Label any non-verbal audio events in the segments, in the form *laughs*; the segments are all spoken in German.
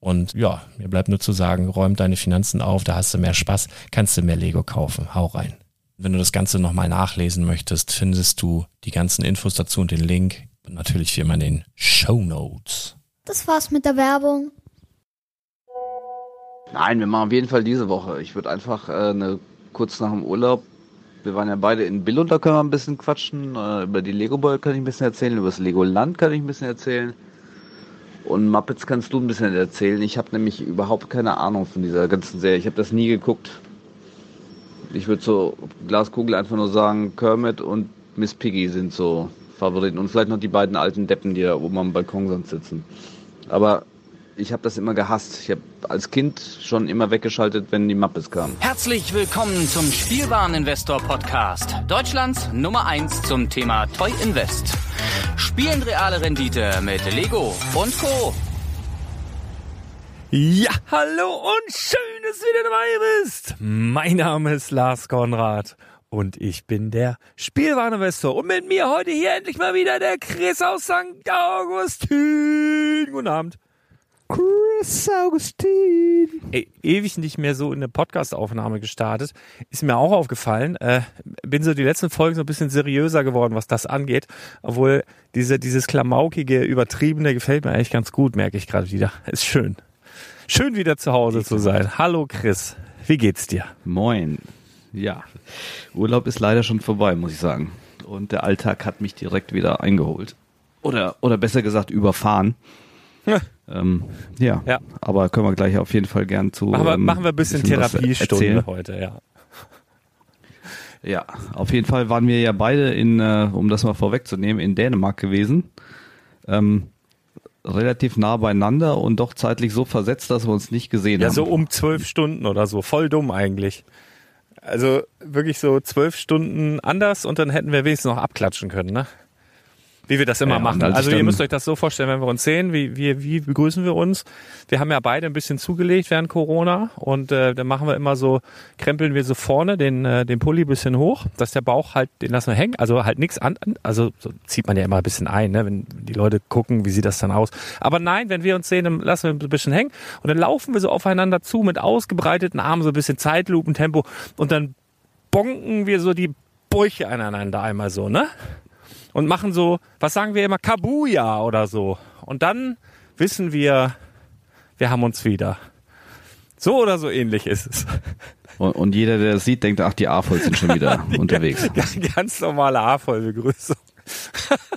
Und ja, mir bleibt nur zu sagen, räum deine Finanzen auf, da hast du mehr Spaß, kannst du mehr Lego kaufen. Hau rein. Wenn du das Ganze nochmal nachlesen möchtest, findest du die ganzen Infos dazu und den Link. Und natürlich wie immer in den Show Notes. Das war's mit der Werbung. Nein, wir machen auf jeden Fall diese Woche. Ich würde einfach äh, eine, kurz nach dem Urlaub, wir waren ja beide in Billund, da können wir ein bisschen quatschen. Äh, über die Lego Boy kann ich ein bisschen erzählen, über das Lego Land kann ich ein bisschen erzählen. Und Muppets kannst du ein bisschen erzählen. Ich habe nämlich überhaupt keine Ahnung von dieser ganzen Serie. Ich habe das nie geguckt. Ich würde so Glaskugel einfach nur sagen, Kermit und Miss Piggy sind so Favoriten. Und vielleicht noch die beiden alten Deppen, die da oben am Balkon sitzen. Aber ich habe das immer gehasst. Ich habe als Kind schon immer weggeschaltet, wenn die Mappes kamen. Herzlich willkommen zum Spielwareninvestor Podcast. Deutschlands Nummer 1 zum Thema Toy Invest. Spielen reale Rendite mit Lego und Co. Ja, hallo und schön, dass du wieder dabei bist. Mein Name ist Lars Konrad und ich bin der Spielwareninvestor. Und mit mir heute hier endlich mal wieder der Chris aus St. Augustin. Guten Abend. Chris Augustin. Ey, ewig nicht mehr so in eine Podcast-Aufnahme gestartet. Ist mir auch aufgefallen. Äh, bin so die letzten Folgen so ein bisschen seriöser geworden, was das angeht. Obwohl diese, dieses klamaukige, übertriebene gefällt mir eigentlich ganz gut, merke ich gerade wieder. Ist schön. Schön wieder zu Hause zu sein. Hallo Chris. Wie geht's dir? Moin. Ja, Urlaub ist leider schon vorbei, muss ich sagen. Und der Alltag hat mich direkt wieder eingeholt. Oder, oder besser gesagt überfahren. *laughs* Ähm, ja. ja, aber können wir gleich auf jeden Fall gern zu. Machen wir, ähm, machen wir ein bisschen, bisschen Therapiestunde heute, ja. Ja, auf jeden Fall waren wir ja beide in, äh, um das mal vorwegzunehmen, in Dänemark gewesen. Ähm, relativ nah beieinander und doch zeitlich so versetzt, dass wir uns nicht gesehen Ja, haben. so um zwölf Stunden oder so. Voll dumm eigentlich. Also wirklich so zwölf Stunden anders und dann hätten wir wenigstens noch abklatschen können, ne? Wie wir das immer Ja, machen. als Also ihr müsst euch das so vorstellen, wenn wir uns sehen, wie, wie, wie begrüßen wir uns? Wir haben ja beide ein bisschen zugelegt während Corona und äh, dann machen wir immer so, krempeln wir so vorne den, äh, den Pulli ein bisschen hoch, dass der Bauch halt, den lassen wir hängen, also halt nichts an, also so zieht man ja immer ein bisschen ein, ne? wenn die Leute gucken, wie sieht das dann aus. Aber nein, wenn wir uns sehen, dann lassen wir ein bisschen hängen und dann laufen wir so aufeinander zu mit ausgebreiteten Armen, so ein bisschen Zeitlupentempo und dann bonken wir so die Bäuche aneinander einmal so, ne? Und machen so, was sagen wir immer, Kabuya oder so. Und dann wissen wir, wir haben uns wieder. So oder so ähnlich ist es. Und, und jeder, der das sieht, denkt, ach, die AFOLs sind schon wieder *laughs* *laughs* unterwegs. Ganz normale A-Voll-Begrüßung.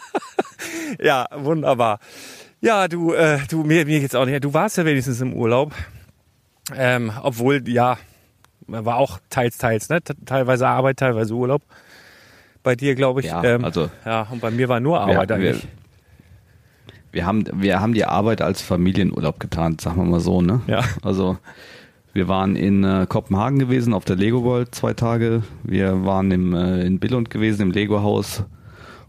*laughs* ja, wunderbar. Ja, du, äh, du, mir, mir geht's auch nicht. Du warst ja wenigstens im Urlaub. Ähm, obwohl, ja, war auch teils, teils, ne? Teilweise Arbeit, teilweise Urlaub. Bei dir, glaube ich. Ja, ähm, also- Ja, und bei mir war nur Wir- Arbeit wir- eigentlich. Wir haben, wir haben die Arbeit als Familienurlaub getan, sagen wir mal so, ne? Ja. Also wir waren in äh, Kopenhagen gewesen auf der Lego World zwei Tage. Wir waren im, äh, in Billund gewesen im Lego Haus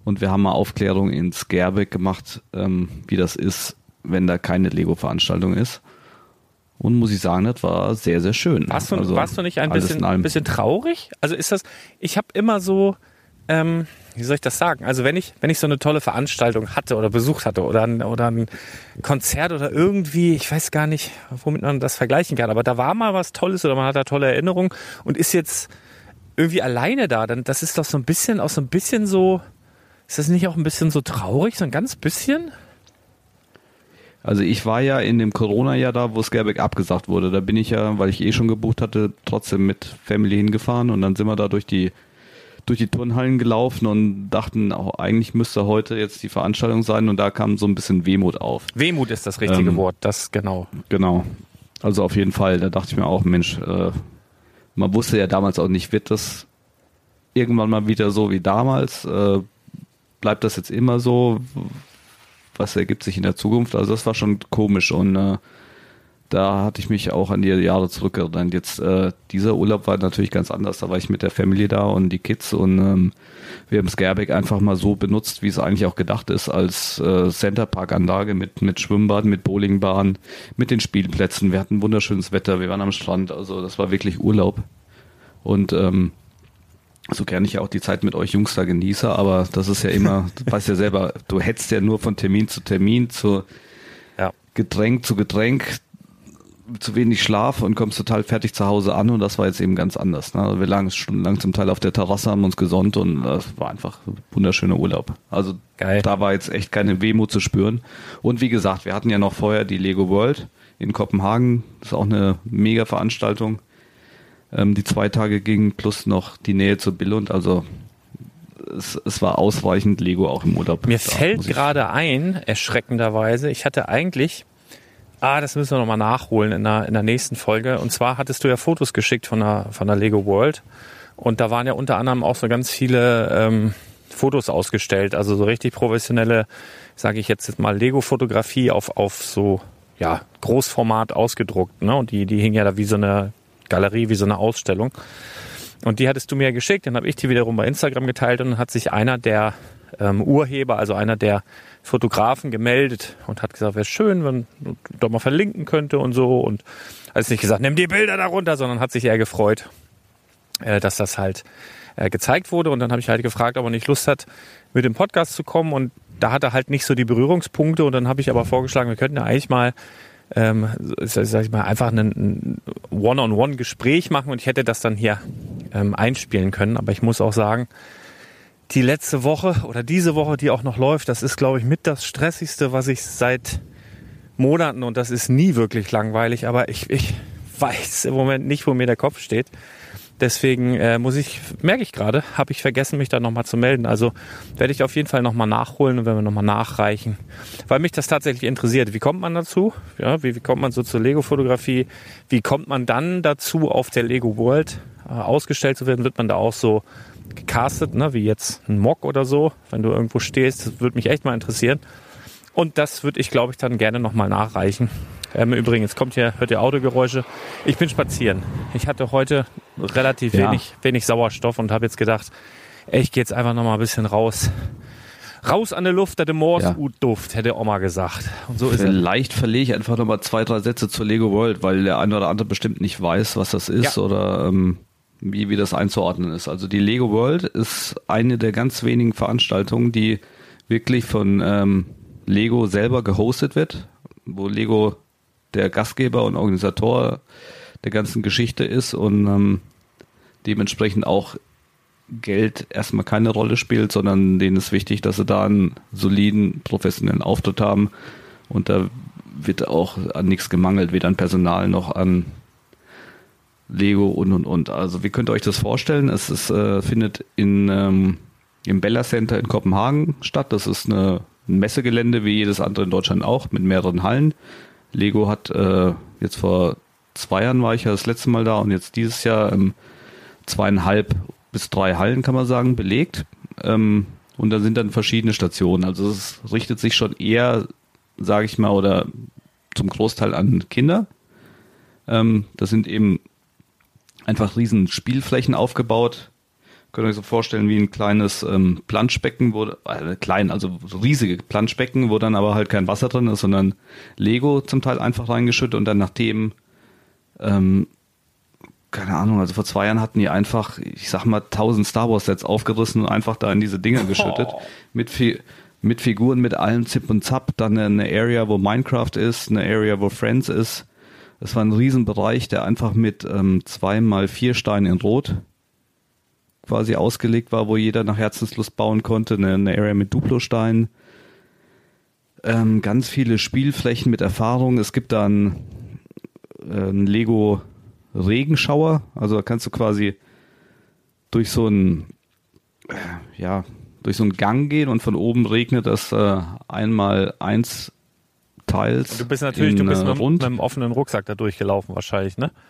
und wir haben mal Aufklärung in Skerbeck gemacht, ähm, wie das ist, wenn da keine Lego Veranstaltung ist. Und muss ich sagen, das war sehr, sehr schön. Warst du, Also, warst du nicht ein bisschen, bisschen traurig? Also ist das, ich habe immer so, ähm, wie soll ich das sagen? Also wenn ich, wenn ich so eine tolle Veranstaltung hatte oder besucht hatte oder ein, oder ein Konzert oder irgendwie, ich weiß gar nicht, womit man das vergleichen kann, aber da war mal was Tolles oder man hat da tolle Erinnerungen und ist jetzt irgendwie alleine da, dann das ist doch so ein bisschen, auch so ein bisschen so, ist das nicht auch ein bisschen so traurig, so ein ganz bisschen? Also ich war ja in dem Corona-Jahr da, wo Skerbeck abgesagt wurde. Da bin ich ja, weil ich eh schon gebucht hatte, trotzdem mit Family hingefahren und dann sind wir da durch die durch die Turnhallen gelaufen und dachten, auch, eigentlich müsste heute jetzt die Veranstaltung sein und da kam so ein bisschen Wehmut auf. Wehmut ist das richtige Ähm, Wort, das genau. Genau. Also auf jeden Fall, da dachte ich mir auch, Mensch, äh, man wusste ja damals auch nicht, wird das irgendwann mal wieder so wie damals? Äh, bleibt das jetzt immer so? Was ergibt sich in der Zukunft? Also das war schon komisch und äh, da hatte ich mich auch an die Jahre zurückerinnert. Jetzt äh, dieser Urlaub war natürlich ganz anders. Da war ich mit der Family da und die Kids und ähm, wir haben Skerbeck einfach mal so benutzt, wie es eigentlich auch gedacht ist, als äh, Centerpark-Anlage mit, mit Schwimmbad, mit Bowlingbahn, mit den Spielplätzen. Wir hatten wunderschönes Wetter, wir waren am Strand, also das war wirklich Urlaub. Und ähm, so gerne ich ja auch die Zeit mit euch Jungs da genieße, aber das ist ja immer, *laughs* du weißt ja selber, du hetzt ja nur von Termin zu Termin, zu Ja. Getränk zu Getränk, zu wenig Schlaf und kommst total fertig zu Hause an und das war jetzt eben ganz anders. Ne? Wir lagen stundenlang zum Teil auf der Terrasse, haben uns gesonnt und das war einfach ein wunderschöner Urlaub. Also Geil. da war jetzt echt keine Wehmut zu spüren. Und wie gesagt, wir hatten ja noch vorher die Lego World in Kopenhagen. Das ist auch eine mega Veranstaltung, ähm, die zwei Tage ging, plus noch die Nähe zu Billund. Also es, es war ausreichend Lego auch im Urlaub. Mir Da fällt gerade ein, erschreckenderweise, ich hatte eigentlich, ah, das müssen wir nochmal nachholen in der, in der nächsten Folge. Und zwar hattest du ja Fotos geschickt von der, von der Lego World. Und da waren ja unter anderem auch so ganz viele ähm, Fotos ausgestellt. Also so richtig professionelle, sage ich jetzt mal, Lego-Fotografie auf, auf so, ja, Großformat ausgedruckt. Ne? Und die, die hing ja da wie so eine Galerie, wie so eine Ausstellung. Und die hattest du mir geschickt, dann habe ich die wiederum bei Instagram geteilt und dann hat sich einer der ähm, Urheber, also einer der Fotografen gemeldet und hat gesagt, wäre schön, wenn du doch mal verlinken könnte und so. Und hat jetzt nicht gesagt, nimm die Bilder darunter, sondern hat sich eher gefreut, äh, dass das halt äh, gezeigt wurde. Und dann habe ich halt gefragt, ob er nicht Lust hat, mit dem Podcast zu kommen. Und da hat er halt nicht so die Berührungspunkte. Und dann habe ich aber vorgeschlagen, wir könnten ja eigentlich mal ähm, sag ich mal, einfach ein ein One-on-One-Gespräch machen und ich hätte das dann hier ähm, einspielen können. Aber ich muss auch sagen, die letzte Woche oder diese Woche, die auch noch läuft, das ist, glaube ich, mit das Stressigste, was ich seit Monaten und das ist nie wirklich langweilig, aber ich, ich *laughs* weiß im Moment nicht, wo mir der Kopf steht. Deswegen äh, muss ich, merke ich gerade, habe ich vergessen, mich da nochmal zu melden. Also werde ich auf jeden Fall nochmal nachholen und werden wir nochmal nachreichen, weil mich das tatsächlich interessiert. Wie kommt man dazu? Ja, wie, wie kommt man so zur Lego-Fotografie? Wie kommt man dann dazu, auf der Lego World äh, ausgestellt zu werden? Wird man da auch so gecastet, ne? wie jetzt ein Mock oder so, wenn du irgendwo stehst? Das würde mich echt mal interessieren. Und das würde ich, glaube ich, dann gerne nochmal nachreichen. Ähm, übrigens, kommt hier, hört ihr Autogeräusche. Ich bin spazieren. Ich hatte heute relativ Ja. wenig, wenig Sauerstoff und habe jetzt gedacht, ey, ich gehe jetzt einfach nochmal ein bisschen raus. Raus an der Luft, der Moors Ja. gut Duft, hätte Oma gesagt. Und so ist. Vielleicht verlege ich einfach nochmal zwei, drei Sätze zur Lego World, weil der eine oder andere bestimmt nicht weiß, was das ist Ja. oder ähm, wie, wie das einzuordnen ist. Also die Lego World ist eine der ganz wenigen Veranstaltungen, die wirklich von ähm, Lego selber gehostet wird, wo Lego der Gastgeber und Organisator der ganzen Geschichte ist und ähm, dementsprechend auch Geld erstmal keine Rolle spielt, sondern denen ist wichtig, dass sie da einen soliden, professionellen Auftritt haben. Und da wird auch an nichts gemangelt, weder an Personal noch an Lego und und und. Also wie könnt ihr euch das vorstellen? Es ist, äh, findet in, ähm, im Bella Center in Kopenhagen statt. Das ist eine, ein Messegelände wie jedes andere in Deutschland auch, mit mehreren Hallen. Lego hat äh, jetzt vor zwei Jahren war ich ja das letzte Mal da und jetzt dieses Jahr ähm, zweieinhalb bis drei Hallen, kann man sagen, belegt. Ähm, und da sind dann verschiedene Stationen. Also es richtet sich schon eher, sage ich mal, oder zum Großteil an Kinder. Ähm, das sind eben einfach riesen Spielflächen aufgebaut. Könnt ihr euch so vorstellen wie ein kleines ähm, Planschbecken, wo, äh, klein, also so riesige Planschbecken, wo dann aber halt kein Wasser drin ist, sondern Lego zum Teil einfach reingeschüttet und dann nach Themen ähm, keine Ahnung, also vor zwei Jahren hatten die einfach, ich sag mal, 1000 Star Wars Sets aufgerissen und einfach da in diese Dinger geschüttet. Mit, Fi mit Figuren, mit allem Zip und Zap. Dann eine Area, wo Minecraft ist, eine Area, wo Friends ist. Es war ein Riesenbereich, der einfach mit ähm, zwei mal vier Steinen in Rot quasi ausgelegt war, wo jeder nach Herzenslust bauen konnte. Eine, eine Area mit Duplo-Steinen. Ähm, ganz viele Spielflächen mit Erfahrung. Es gibt dann äh, ein Lego Regenschauer. Also da kannst du quasi durch so einen, äh, ja, durch so einen Gang gehen und von oben regnet das äh, einmal eins teils. Und du bist natürlich, in, du bist äh, mit, rund. mit einem offenen Rucksack da durchgelaufen wahrscheinlich, ne? *laughs*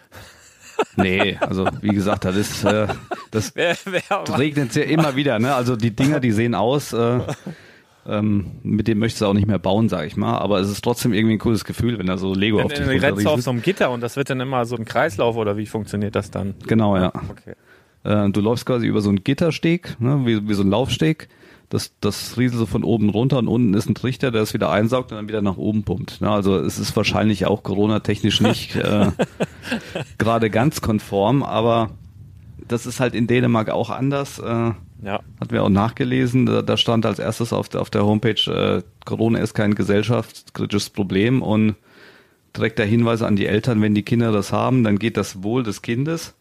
Nee, also wie gesagt, das ist äh, das *laughs* Wer, wer, regnet ja immer wieder, ne? Also die Dinger, die sehen aus, äh, ähm, mit dem möchtest du auch nicht mehr bauen, sag ich mal. Aber es ist trotzdem irgendwie ein cooles Gefühl, wenn da so Lego auf dich dann rennst du auf so einem Gitter und das wird dann immer so ein Kreislauf oder wie funktioniert das dann? Genau, ja. Okay. Äh, du läufst quasi über so einen Gittersteg, ne, wie, wie so ein Laufsteg. Das, das rieselt so von oben runter und unten ist ein Trichter, der es wieder einsaugt und dann wieder nach oben pumpt. Ne, also es ist wahrscheinlich auch Corona-technisch nicht *laughs* äh, gerade ganz konform, aber das ist halt in Dänemark auch anders. Äh, Ja. hatten wir auch nachgelesen, da, da stand als erstes auf der, auf der Homepage, äh, Corona ist kein gesellschaftskritisches Problem und direkt der Hinweis an die Eltern, wenn die Kinder das haben, dann geht das Wohl des Kindes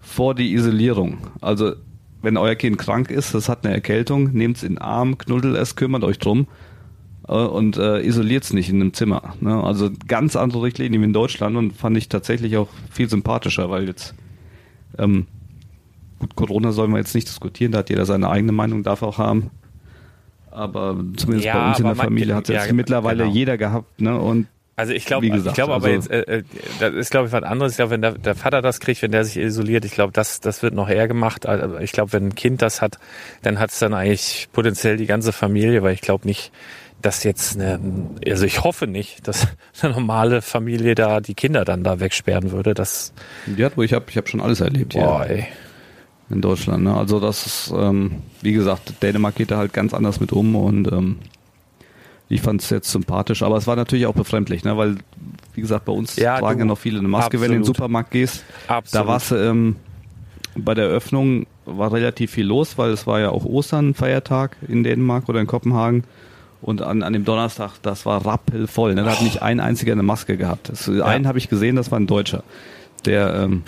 vor die Isolierung. Also wenn euer Kind krank ist, das hat eine Erkältung, nehmt es in den Arm, knuddelt es, kümmert euch drum äh, und äh, isoliert es nicht in einem Zimmer. Ne? Also ganz andere Richtlinien wie in Deutschland und fand ich tatsächlich auch viel sympathischer, weil jetzt ähm, gut, Corona sollen wir jetzt nicht diskutieren, da hat jeder seine eigene Meinung, darf auch haben. Aber zumindest Ja, bei uns in der Familie hat es ja, jetzt mittlerweile genau. jeder gehabt, ne? Und Also ich glaube, ich glaube aber also- jetzt, äh, äh, das ist glaube ich was anderes. Ich glaube, wenn der, der Vater das kriegt, wenn der sich isoliert, ich glaube, das, das wird noch eher gemacht. Aber ich glaube, wenn ein Kind das hat, dann hat es dann eigentlich potenziell die ganze Familie, weil ich glaube nicht, dass jetzt eine, also ich hoffe nicht, dass *laughs* eine normale Familie da die Kinder dann da wegsperren würde. Das, ja, ich habe ich hab schon alles erlebt hier. boah, ey. in Deutschland. Ne? Also das ist, ähm, wie gesagt, Dänemark geht da halt ganz anders mit um und ähm, ich fand es jetzt sympathisch, aber es war natürlich auch befremdlich, ne? weil, wie gesagt, bei uns Ja, tragen du, ja noch viele eine Maske, wenn du in den absolut. Supermarkt gehst. Absolut. Da war's ähm, bei der Eröffnung war relativ viel los, weil es war ja auch Ostern, Feiertag in Dänemark oder in Kopenhagen. Und an, an dem Donnerstag, das war rappelvoll. Ne? Da hat nicht ein einziger eine Maske gehabt. Das, Einen habe ich gesehen, das war ein Deutscher. Der, ähm,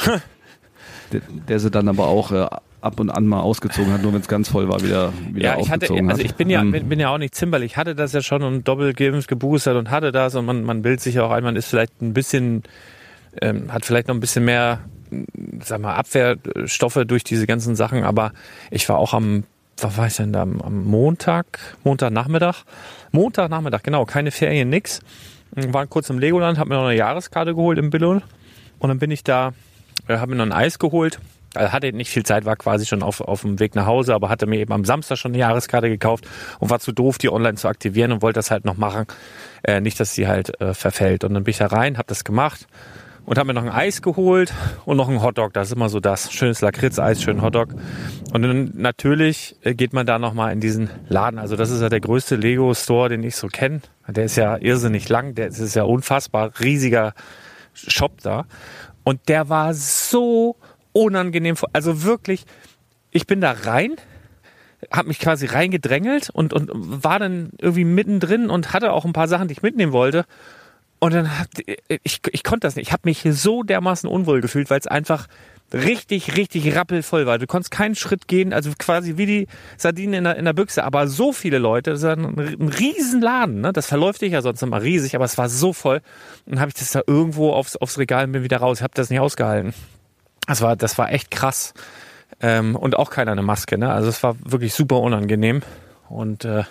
der, der sie dann aber auch äh, ab und an mal ausgezogen hat, nur wenn es ganz voll war, wieder, wieder Ja, ich hatte, also hat. ich bin ja, Ähm, bin, ja auch nicht zimperlich. Ich hatte das ja schon und doppelt geimpft, geboostert und hatte das und man, man bildet sich ja auch ein, man ist vielleicht ein bisschen, ähm, hat vielleicht noch ein bisschen mehr, sag mal, Abwehrstoffe durch diese ganzen Sachen, aber ich war auch am, was war ich denn da, am, Montag, Montagnachmittag, Montagnachmittag, genau, keine Ferien, nix. War kurz im Legoland, habe mir noch eine Jahreskarte geholt im Billund und dann bin ich da, äh, habe mir noch ein Eis geholt Also hatte nicht viel Zeit, war quasi schon auf, auf dem Weg nach Hause, aber hatte mir eben am Samstag schon eine Jahreskarte gekauft und war zu doof, die online zu aktivieren und wollte das halt noch machen. Äh, nicht, dass sie halt äh, verfällt. Und dann bin ich da rein, habe das gemacht und habe mir noch ein Eis geholt und noch ein Hotdog. Das ist immer so das. Schönes Lakritz-Eis, schön Hotdog. Und dann natürlich äh, geht man da nochmal in diesen Laden. Also das ist ja der größte Lego-Store, den ich so kenne. Der ist ja irrsinnig lang, der ist ja unfassbar riesiger Shop da. Und der war so unangenehm. Also wirklich, ich bin da rein, habe mich quasi reingedrängelt und, und war dann irgendwie mittendrin und hatte auch ein paar Sachen, die ich mitnehmen wollte. Und dann ich, ich konnte das nicht. Ich habe mich so dermaßen unwohl gefühlt, weil es einfach richtig, richtig rappelvoll war. Du konntest keinen Schritt gehen, also quasi wie die Sardinen in der, in der Büchse. Aber so viele Leute, das ist ein, ein Riesenladen, ne? Das verläuft dich ja sonst immer riesig, aber es war so voll. Und dann habe ich das da irgendwo aufs, aufs Regal und bin wieder raus. Ich habe das nicht ausgehalten. Das war, das war echt krass. Ähm, und auch keiner eine Maske, ne? Also es war wirklich super unangenehm. Und äh,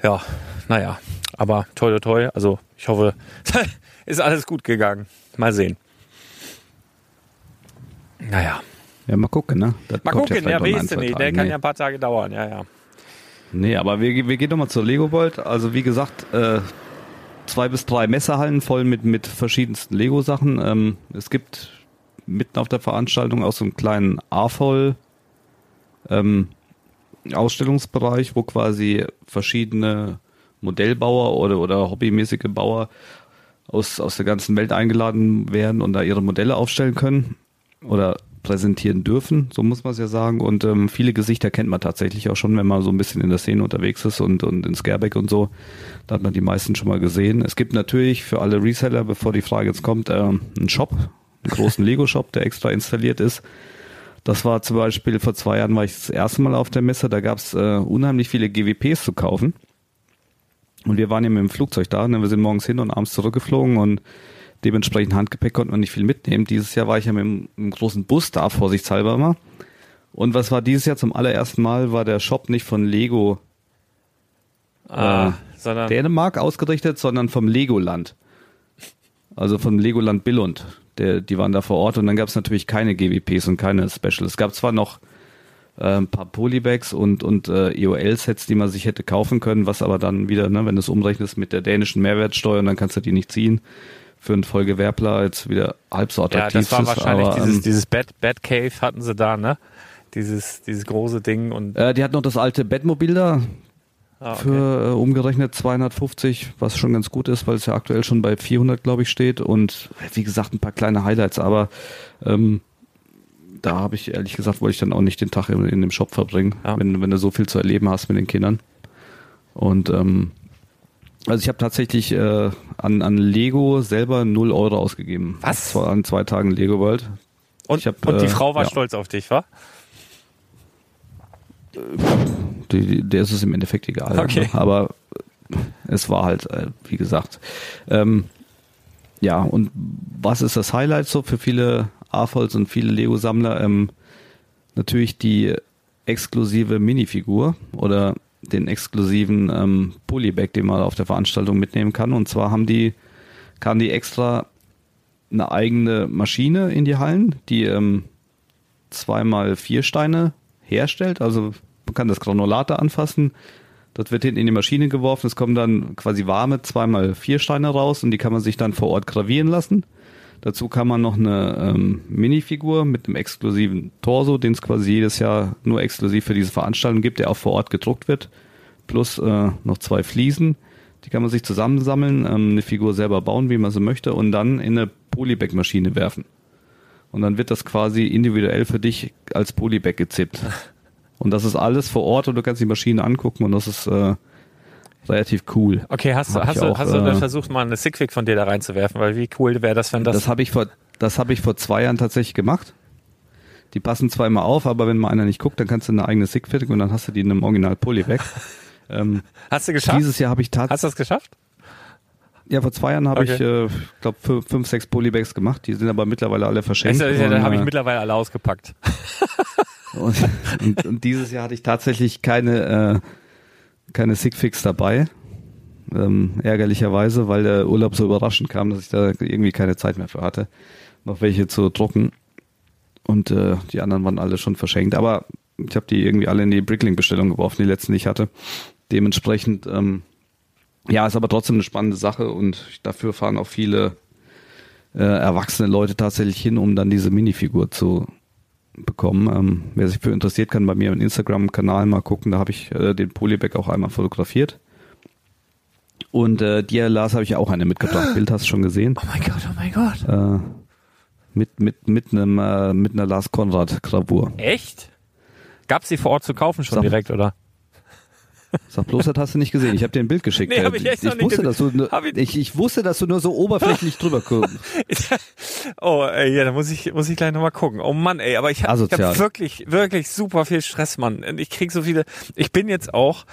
ja, naja, aber toi toi toi. Also ich hoffe, *laughs* ist alles gut gegangen. Mal sehen. Naja. Ja, mal gucken, ne? Das Mal gucken, ja, weißt du nicht. Der Tagen. kann Nee. ja ein paar Tage dauern, ja, ja. Nee, aber wir, wir gehen doch mal zur Lego World. Also wie gesagt, äh, zwei bis drei Messehallen voll mit, mit verschiedensten Lego-Sachen. Ähm, es gibt mitten auf der Veranstaltung auch so einen kleinen AFOL ähm, Ausstellungsbereich, wo quasi verschiedene Modellbauer oder, oder hobbymäßige Bauer aus, aus der ganzen Welt eingeladen werden und da ihre Modelle aufstellen können oder präsentieren dürfen, so muss man es ja sagen. Und ähm, viele Gesichter kennt man tatsächlich auch schon, wenn man so ein bisschen in der Szene unterwegs ist und, und in Scareback und so. Da hat man die meisten schon mal gesehen. Es gibt natürlich für alle Reseller, bevor die Frage jetzt kommt, äh, einen Shop, einen großen Lego-Shop, der extra installiert ist. Das war zum Beispiel vor zwei Jahren war ich das erste Mal auf der Messe, da gab es äh, unheimlich viele GWPs zu kaufen. Und wir waren ja mit dem Flugzeug da, ne? wir sind morgens hin und abends zurückgeflogen und dementsprechend Handgepäck konnten wir nicht viel mitnehmen. Dieses Jahr war ich ja mit einem, einem großen Bus da, vorsichtshalber mal. Und was war dieses Jahr zum allerersten Mal, war der Shop nicht von Lego Ah, Äh, sondern Dänemark ausgerichtet, sondern vom Legoland. Also vom Legoland Billund. Der, die waren da vor Ort und dann gab es natürlich keine GWPs und keine Specials. Es gab zwar noch äh, ein paar Polybags und, und äh, EOL-Sets, die man sich hätte kaufen können, was aber dann wieder, ne, wenn du es umrechnest mit der dänischen Mehrwertsteuer, dann kannst du die nicht ziehen. Für einen Vollgewerbler jetzt wieder halb so ja, attraktiv das war wahrscheinlich aber, dieses, ähm, dieses Bad, Bad Cave hatten sie da, ne? Dieses, dieses große Ding und äh, die hat noch das alte Bettmobil da, ah, okay. für äh, umgerechnet 250, was schon ganz gut ist, weil es ja aktuell schon bei 400, glaube ich, steht. Und wie gesagt, ein paar kleine Highlights, aber ähm, da habe ich ehrlich gesagt, wollte ich dann auch nicht den Tag in, in dem Shop verbringen, Ja. wenn, wenn du so viel zu erleben hast mit den Kindern. Und ähm, also ich habe tatsächlich äh, an, an Lego selber 0 Euro ausgegeben. Was? Zwar an zwei Tagen Lego World. und, ich hab, und die äh, Frau war ja. stolz auf dich, wa? Die, der ist es im Endeffekt egal. Okay. Ne? Aber es war halt, äh, wie gesagt. Ähm, ja, und was ist das Highlight so für viele AFOLs und viele Lego-Sammler? Ähm, natürlich die exklusive Minifigur oder den exklusiven ähm, Polybag, den man auf der Veranstaltung mitnehmen kann. Und zwar haben die, kam die extra eine eigene Maschine in die Hallen, die ähm, zweimal vier Steine herstellt. Also man kann das Granulate anfassen. Das wird hinten in die Maschine geworfen. Es kommen dann quasi warme zweimal vier Steine raus und die kann man sich dann vor Ort gravieren lassen. Dazu kann man noch eine ähm, Minifigur mit einem exklusiven Torso, den es quasi jedes Jahr nur exklusiv für diese Veranstaltung gibt, der auch vor Ort gedruckt wird. Plus äh, noch zwei Fliesen. Die kann man sich zusammensammeln, ähm, eine Figur selber bauen, wie man sie möchte, und dann in eine Polybag-Maschine werfen. Und dann wird das quasi individuell für dich als Polybag gezippt. *laughs* Und das ist alles vor Ort und du kannst die Maschine angucken und das ist äh, relativ cool. Okay, hast du, Hab hast du, auch, hast du äh, versucht, mal eine Sigfic von dir da reinzuwerfen? Weil wie cool wäre das, wenn das, Das, habe ich vor, das habe ich vor zwei Jahren tatsächlich gemacht. Die passen zwar immer auf, aber wenn mal einer nicht guckt, dann kannst du eine eigene Sig fertigen und dann hast du die in einem Original Polybag. *laughs* ähm, hast du geschafft? dieses Jahr habe ich Hast du tatsächlich, das geschafft? ja vor zwei Jahren habe Okay. ich, äh, glaube fünf, fünf, sechs Polybags gemacht. Die sind aber mittlerweile alle verschenkt. Ja, da habe ich äh, mittlerweile alle ausgepackt. *laughs* Und, und, und dieses Jahr hatte ich tatsächlich keine, äh, keine Sigfix dabei. Ähm, ärgerlicherweise, weil der Urlaub so überraschend kam, dass ich da irgendwie keine Zeit mehr für hatte, noch welche zu drucken. und äh, die anderen waren alle schon verschenkt. Aber ich habe die irgendwie alle in die Bricklink-Bestellung geworfen, die letzten, die ich hatte. Dementsprechend, ähm, ja, ist aber trotzdem eine spannende Sache und dafür fahren auch viele äh, erwachsene Leute tatsächlich hin, um dann diese Minifigur zu bekommen. Ähm, wer sich für interessiert, kann bei mir im Instagram-Kanal mal gucken. Da habe ich äh, den Polybag auch einmal fotografiert. Und äh, dir, Lars, habe ich auch eine mitgebracht. Bild hast du schon gesehen. Oh mein Gott, oh mein Gott. Äh, mit mit mit einem äh, mit einer Lars Konrad Gravur. Echt? Gab's die vor Ort zu kaufen schon Sag- direkt, oder? Sag bloß, das hast du nicht gesehen. Ich habe dir ein Bild geschickt. Nee, Äh, hab ich echt noch nicht wusste, gesehen. dass du ich- ich, ich wusste, dass du nur so oberflächlich drüber guckst. *laughs* oh, ey, ja, da muss ich, muss ich gleich nochmal gucken. Oh Mann, ey, aber ich habe hab wirklich, wirklich super viel Stress, Mann. Ich krieg so viele, ich bin jetzt auch,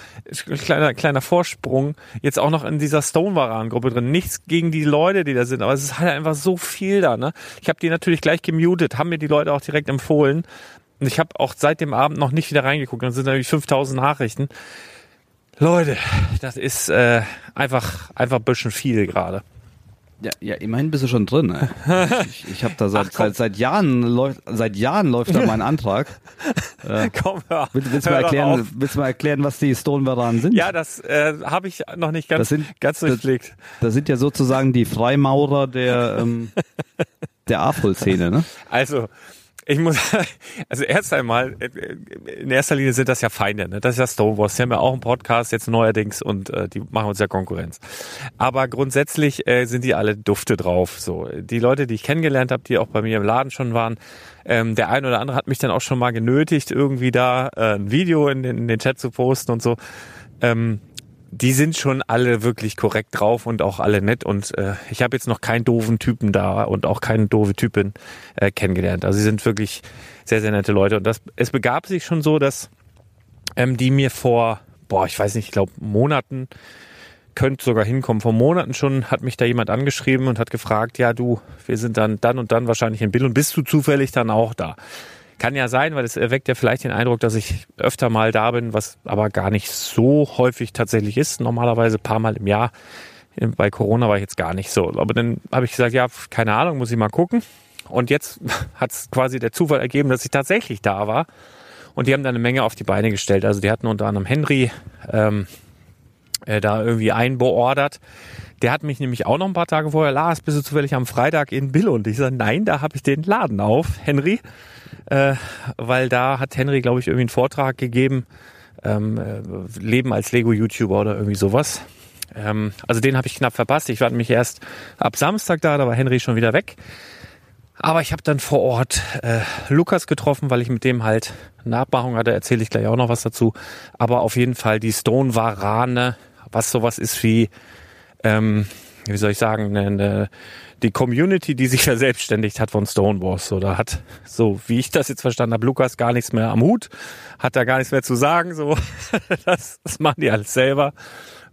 kleiner, kleiner Vorsprung, jetzt auch noch in dieser Stone-Varan-Gruppe drin. Nichts gegen die Leute, die da sind, aber es ist halt einfach so viel da, ne? Ich habe die natürlich gleich gemutet, haben mir die Leute auch direkt empfohlen. Und ich habe auch seit dem Abend noch nicht wieder reingeguckt. Dann sind natürlich 5000 Nachrichten. Leute, das ist äh, einfach einfach ein bisschen viel gerade. Ja, ja, immerhin bist du schon drin. Ne? *laughs* Ich, ich habe da seit, seit seit Jahren läuft seit Jahren läuft da mein Antrag. *laughs* Komm, hör, Willst, willst, du hör mal erklären, willst du mal erklären, was die Stone Varanen sind? Ja, das äh, habe ich noch nicht ganz, Das sind- ganz das- durchblickt. Das sind ja sozusagen die Freimaurer der ähm, *laughs* der Afro-Szene, ne? Also, ich muss, *laughs* also erst einmal, äh, in erster Linie sind das ja Feinde, ne? Das ist ja Stonewalls. Die haben ja auch einen Podcast jetzt neuerdings und äh, die machen uns ja Konkurrenz. Aber grundsätzlich äh, sind die alle dufte drauf. So, die Leute, die ich kennengelernt habe, die auch bei mir im Laden schon waren, ähm, der ein oder andere hat mich dann auch schon mal genötigt, irgendwie da äh, ein Video in den, in den Chat zu posten und so. Ähm, die sind schon alle wirklich korrekt drauf und auch alle nett und äh, ich habe jetzt noch keinen doofen Typen da und auch keine doofe Typin äh, kennengelernt. Also sie sind wirklich sehr, sehr nette Leute und das es begab sich schon so, dass ähm, die mir vor, boah, ich weiß nicht, ich glaube Monaten, könnte sogar hinkommen, vor Monaten schon hat mich da jemand angeschrieben und hat gefragt, ja du, wir sind dann dann und dann wahrscheinlich in Bill und bist du zufällig dann auch da? Kann ja sein, weil es erweckt ja vielleicht den Eindruck, dass ich öfter mal da bin, was aber gar nicht so häufig tatsächlich ist. Normalerweise ein paar Mal im Jahr. Bei Corona war ich jetzt gar nicht so. Aber dann habe ich gesagt, ja, keine Ahnung, muss ich mal gucken. Und jetzt *laughs* hat es quasi der Zufall ergeben, dass ich tatsächlich da war. Und die haben da eine Menge auf die Beine gestellt. Also die hatten unter anderem Henry ähm, äh, da irgendwie einbeordert. Der hat mich nämlich auch noch ein paar Tage vorher, Lars, bist du zufällig am Freitag in Bill? Und ich sage, nein, da habe ich den Laden auf, Henry. Äh, weil da hat Henry, glaube ich, irgendwie einen Vortrag gegeben, ähm, äh, Leben als Lego-YouTuber oder irgendwie sowas. Ähm, also den habe ich knapp verpasst. Ich war nämlich erst ab Samstag da, da war Henry schon wieder weg. Aber ich habe dann vor Ort äh, Lukas getroffen, weil ich mit dem halt eine Abmachung hatte, erzähle ich gleich auch noch was dazu. Aber auf jeden Fall die Stone Varane, was sowas ist wie, ähm, wie soll ich sagen, eine, eine, die Community, die sich *laughs* verselbstständigt hat von Stonewalls. So, da hat, so wie ich das jetzt verstanden habe, Lukas gar nichts mehr am Hut, hat da gar nichts mehr zu sagen. So, *laughs* das, das machen die alles selber.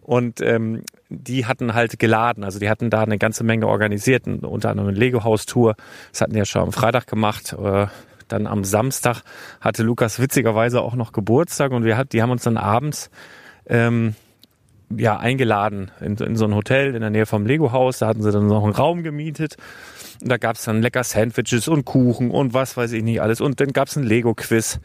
Und ähm, die hatten halt geladen, also die hatten da eine ganze Menge organisiert, unter anderem eine Lego-Haus-Tour. Das hatten die ja schon am Freitag gemacht. Äh, dann am Samstag hatte Lukas witzigerweise auch noch Geburtstag und wir hat, die haben uns dann abends ähm, ja eingeladen in, in so ein Hotel in der Nähe vom Lego-Haus. Da hatten sie dann noch einen Raum gemietet. Und da gab's dann lecker Sandwiches und Kuchen und was weiß ich nicht alles. Und dann gab's ein Lego-Quiz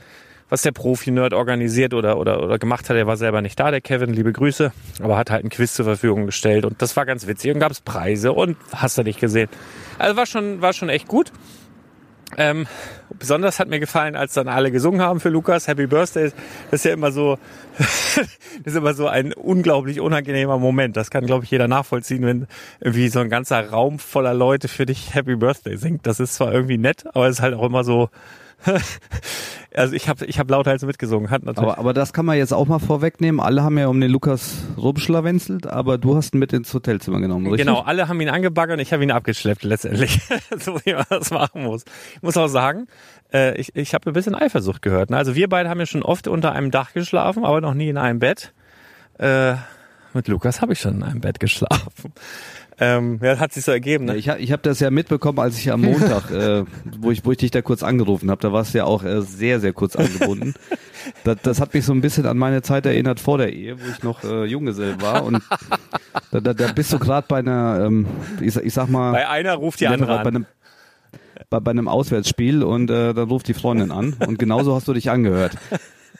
was der Profi-Nerd organisiert oder, oder, oder gemacht hat. Er war selber nicht da, der Kevin, liebe Grüße, aber hat halt ein Quiz zur Verfügung gestellt und das war ganz witzig und gab es Preise und hast du nicht gesehen. Also war schon, war schon echt gut. Ähm, besonders hat mir gefallen, als dann alle gesungen haben für Lukas Happy Birthday. Das ist ja immer so, *laughs* das ist immer so ein unglaublich unangenehmer Moment. Das kann, glaube ich, jeder nachvollziehen, wenn irgendwie so ein ganzer Raum voller Leute für dich Happy Birthday singt. Das ist zwar irgendwie nett, aber es ist halt auch immer so, *laughs* also ich habe ich hab lauthals mitgesungen, hat natürlich. Aber, aber das kann man jetzt auch mal vorwegnehmen. Alle haben ja um den Lukas rumschlawenzelt, aber du hast ihn mit ins Hotelzimmer genommen, richtig? Genau, alle haben ihn angebaggert und ich habe ihn abgeschleppt letztendlich. *laughs* so wie man das machen muss. Ich muss auch sagen, äh, ich, ich habe ein bisschen Eifersucht gehört. Ne? Also wir beide haben ja schon oft unter einem Dach geschlafen, aber noch nie in einem Bett. Äh, mit Lukas habe ich schon in einem Bett geschlafen. Ähm, ja, hat sich so ergeben. Ne? ich ich habe das ja mitbekommen, als ich am Montag, äh, wo, ich, wo ich dich da kurz angerufen habe, da warst du ja auch äh, sehr, sehr kurz angebunden. *laughs* Das, das hat mich so ein bisschen an meine Zeit erinnert vor der Ehe, wo ich noch äh, Junggesell war. Und da, da, da bist du gerade bei einer, ähm, ich, sag- ich sag mal, Bei einer ruft die andere grad bei an. einem, bei, bei einem Auswärtsspiel und äh, dann ruft die Freundin an und genauso hast du dich angehört.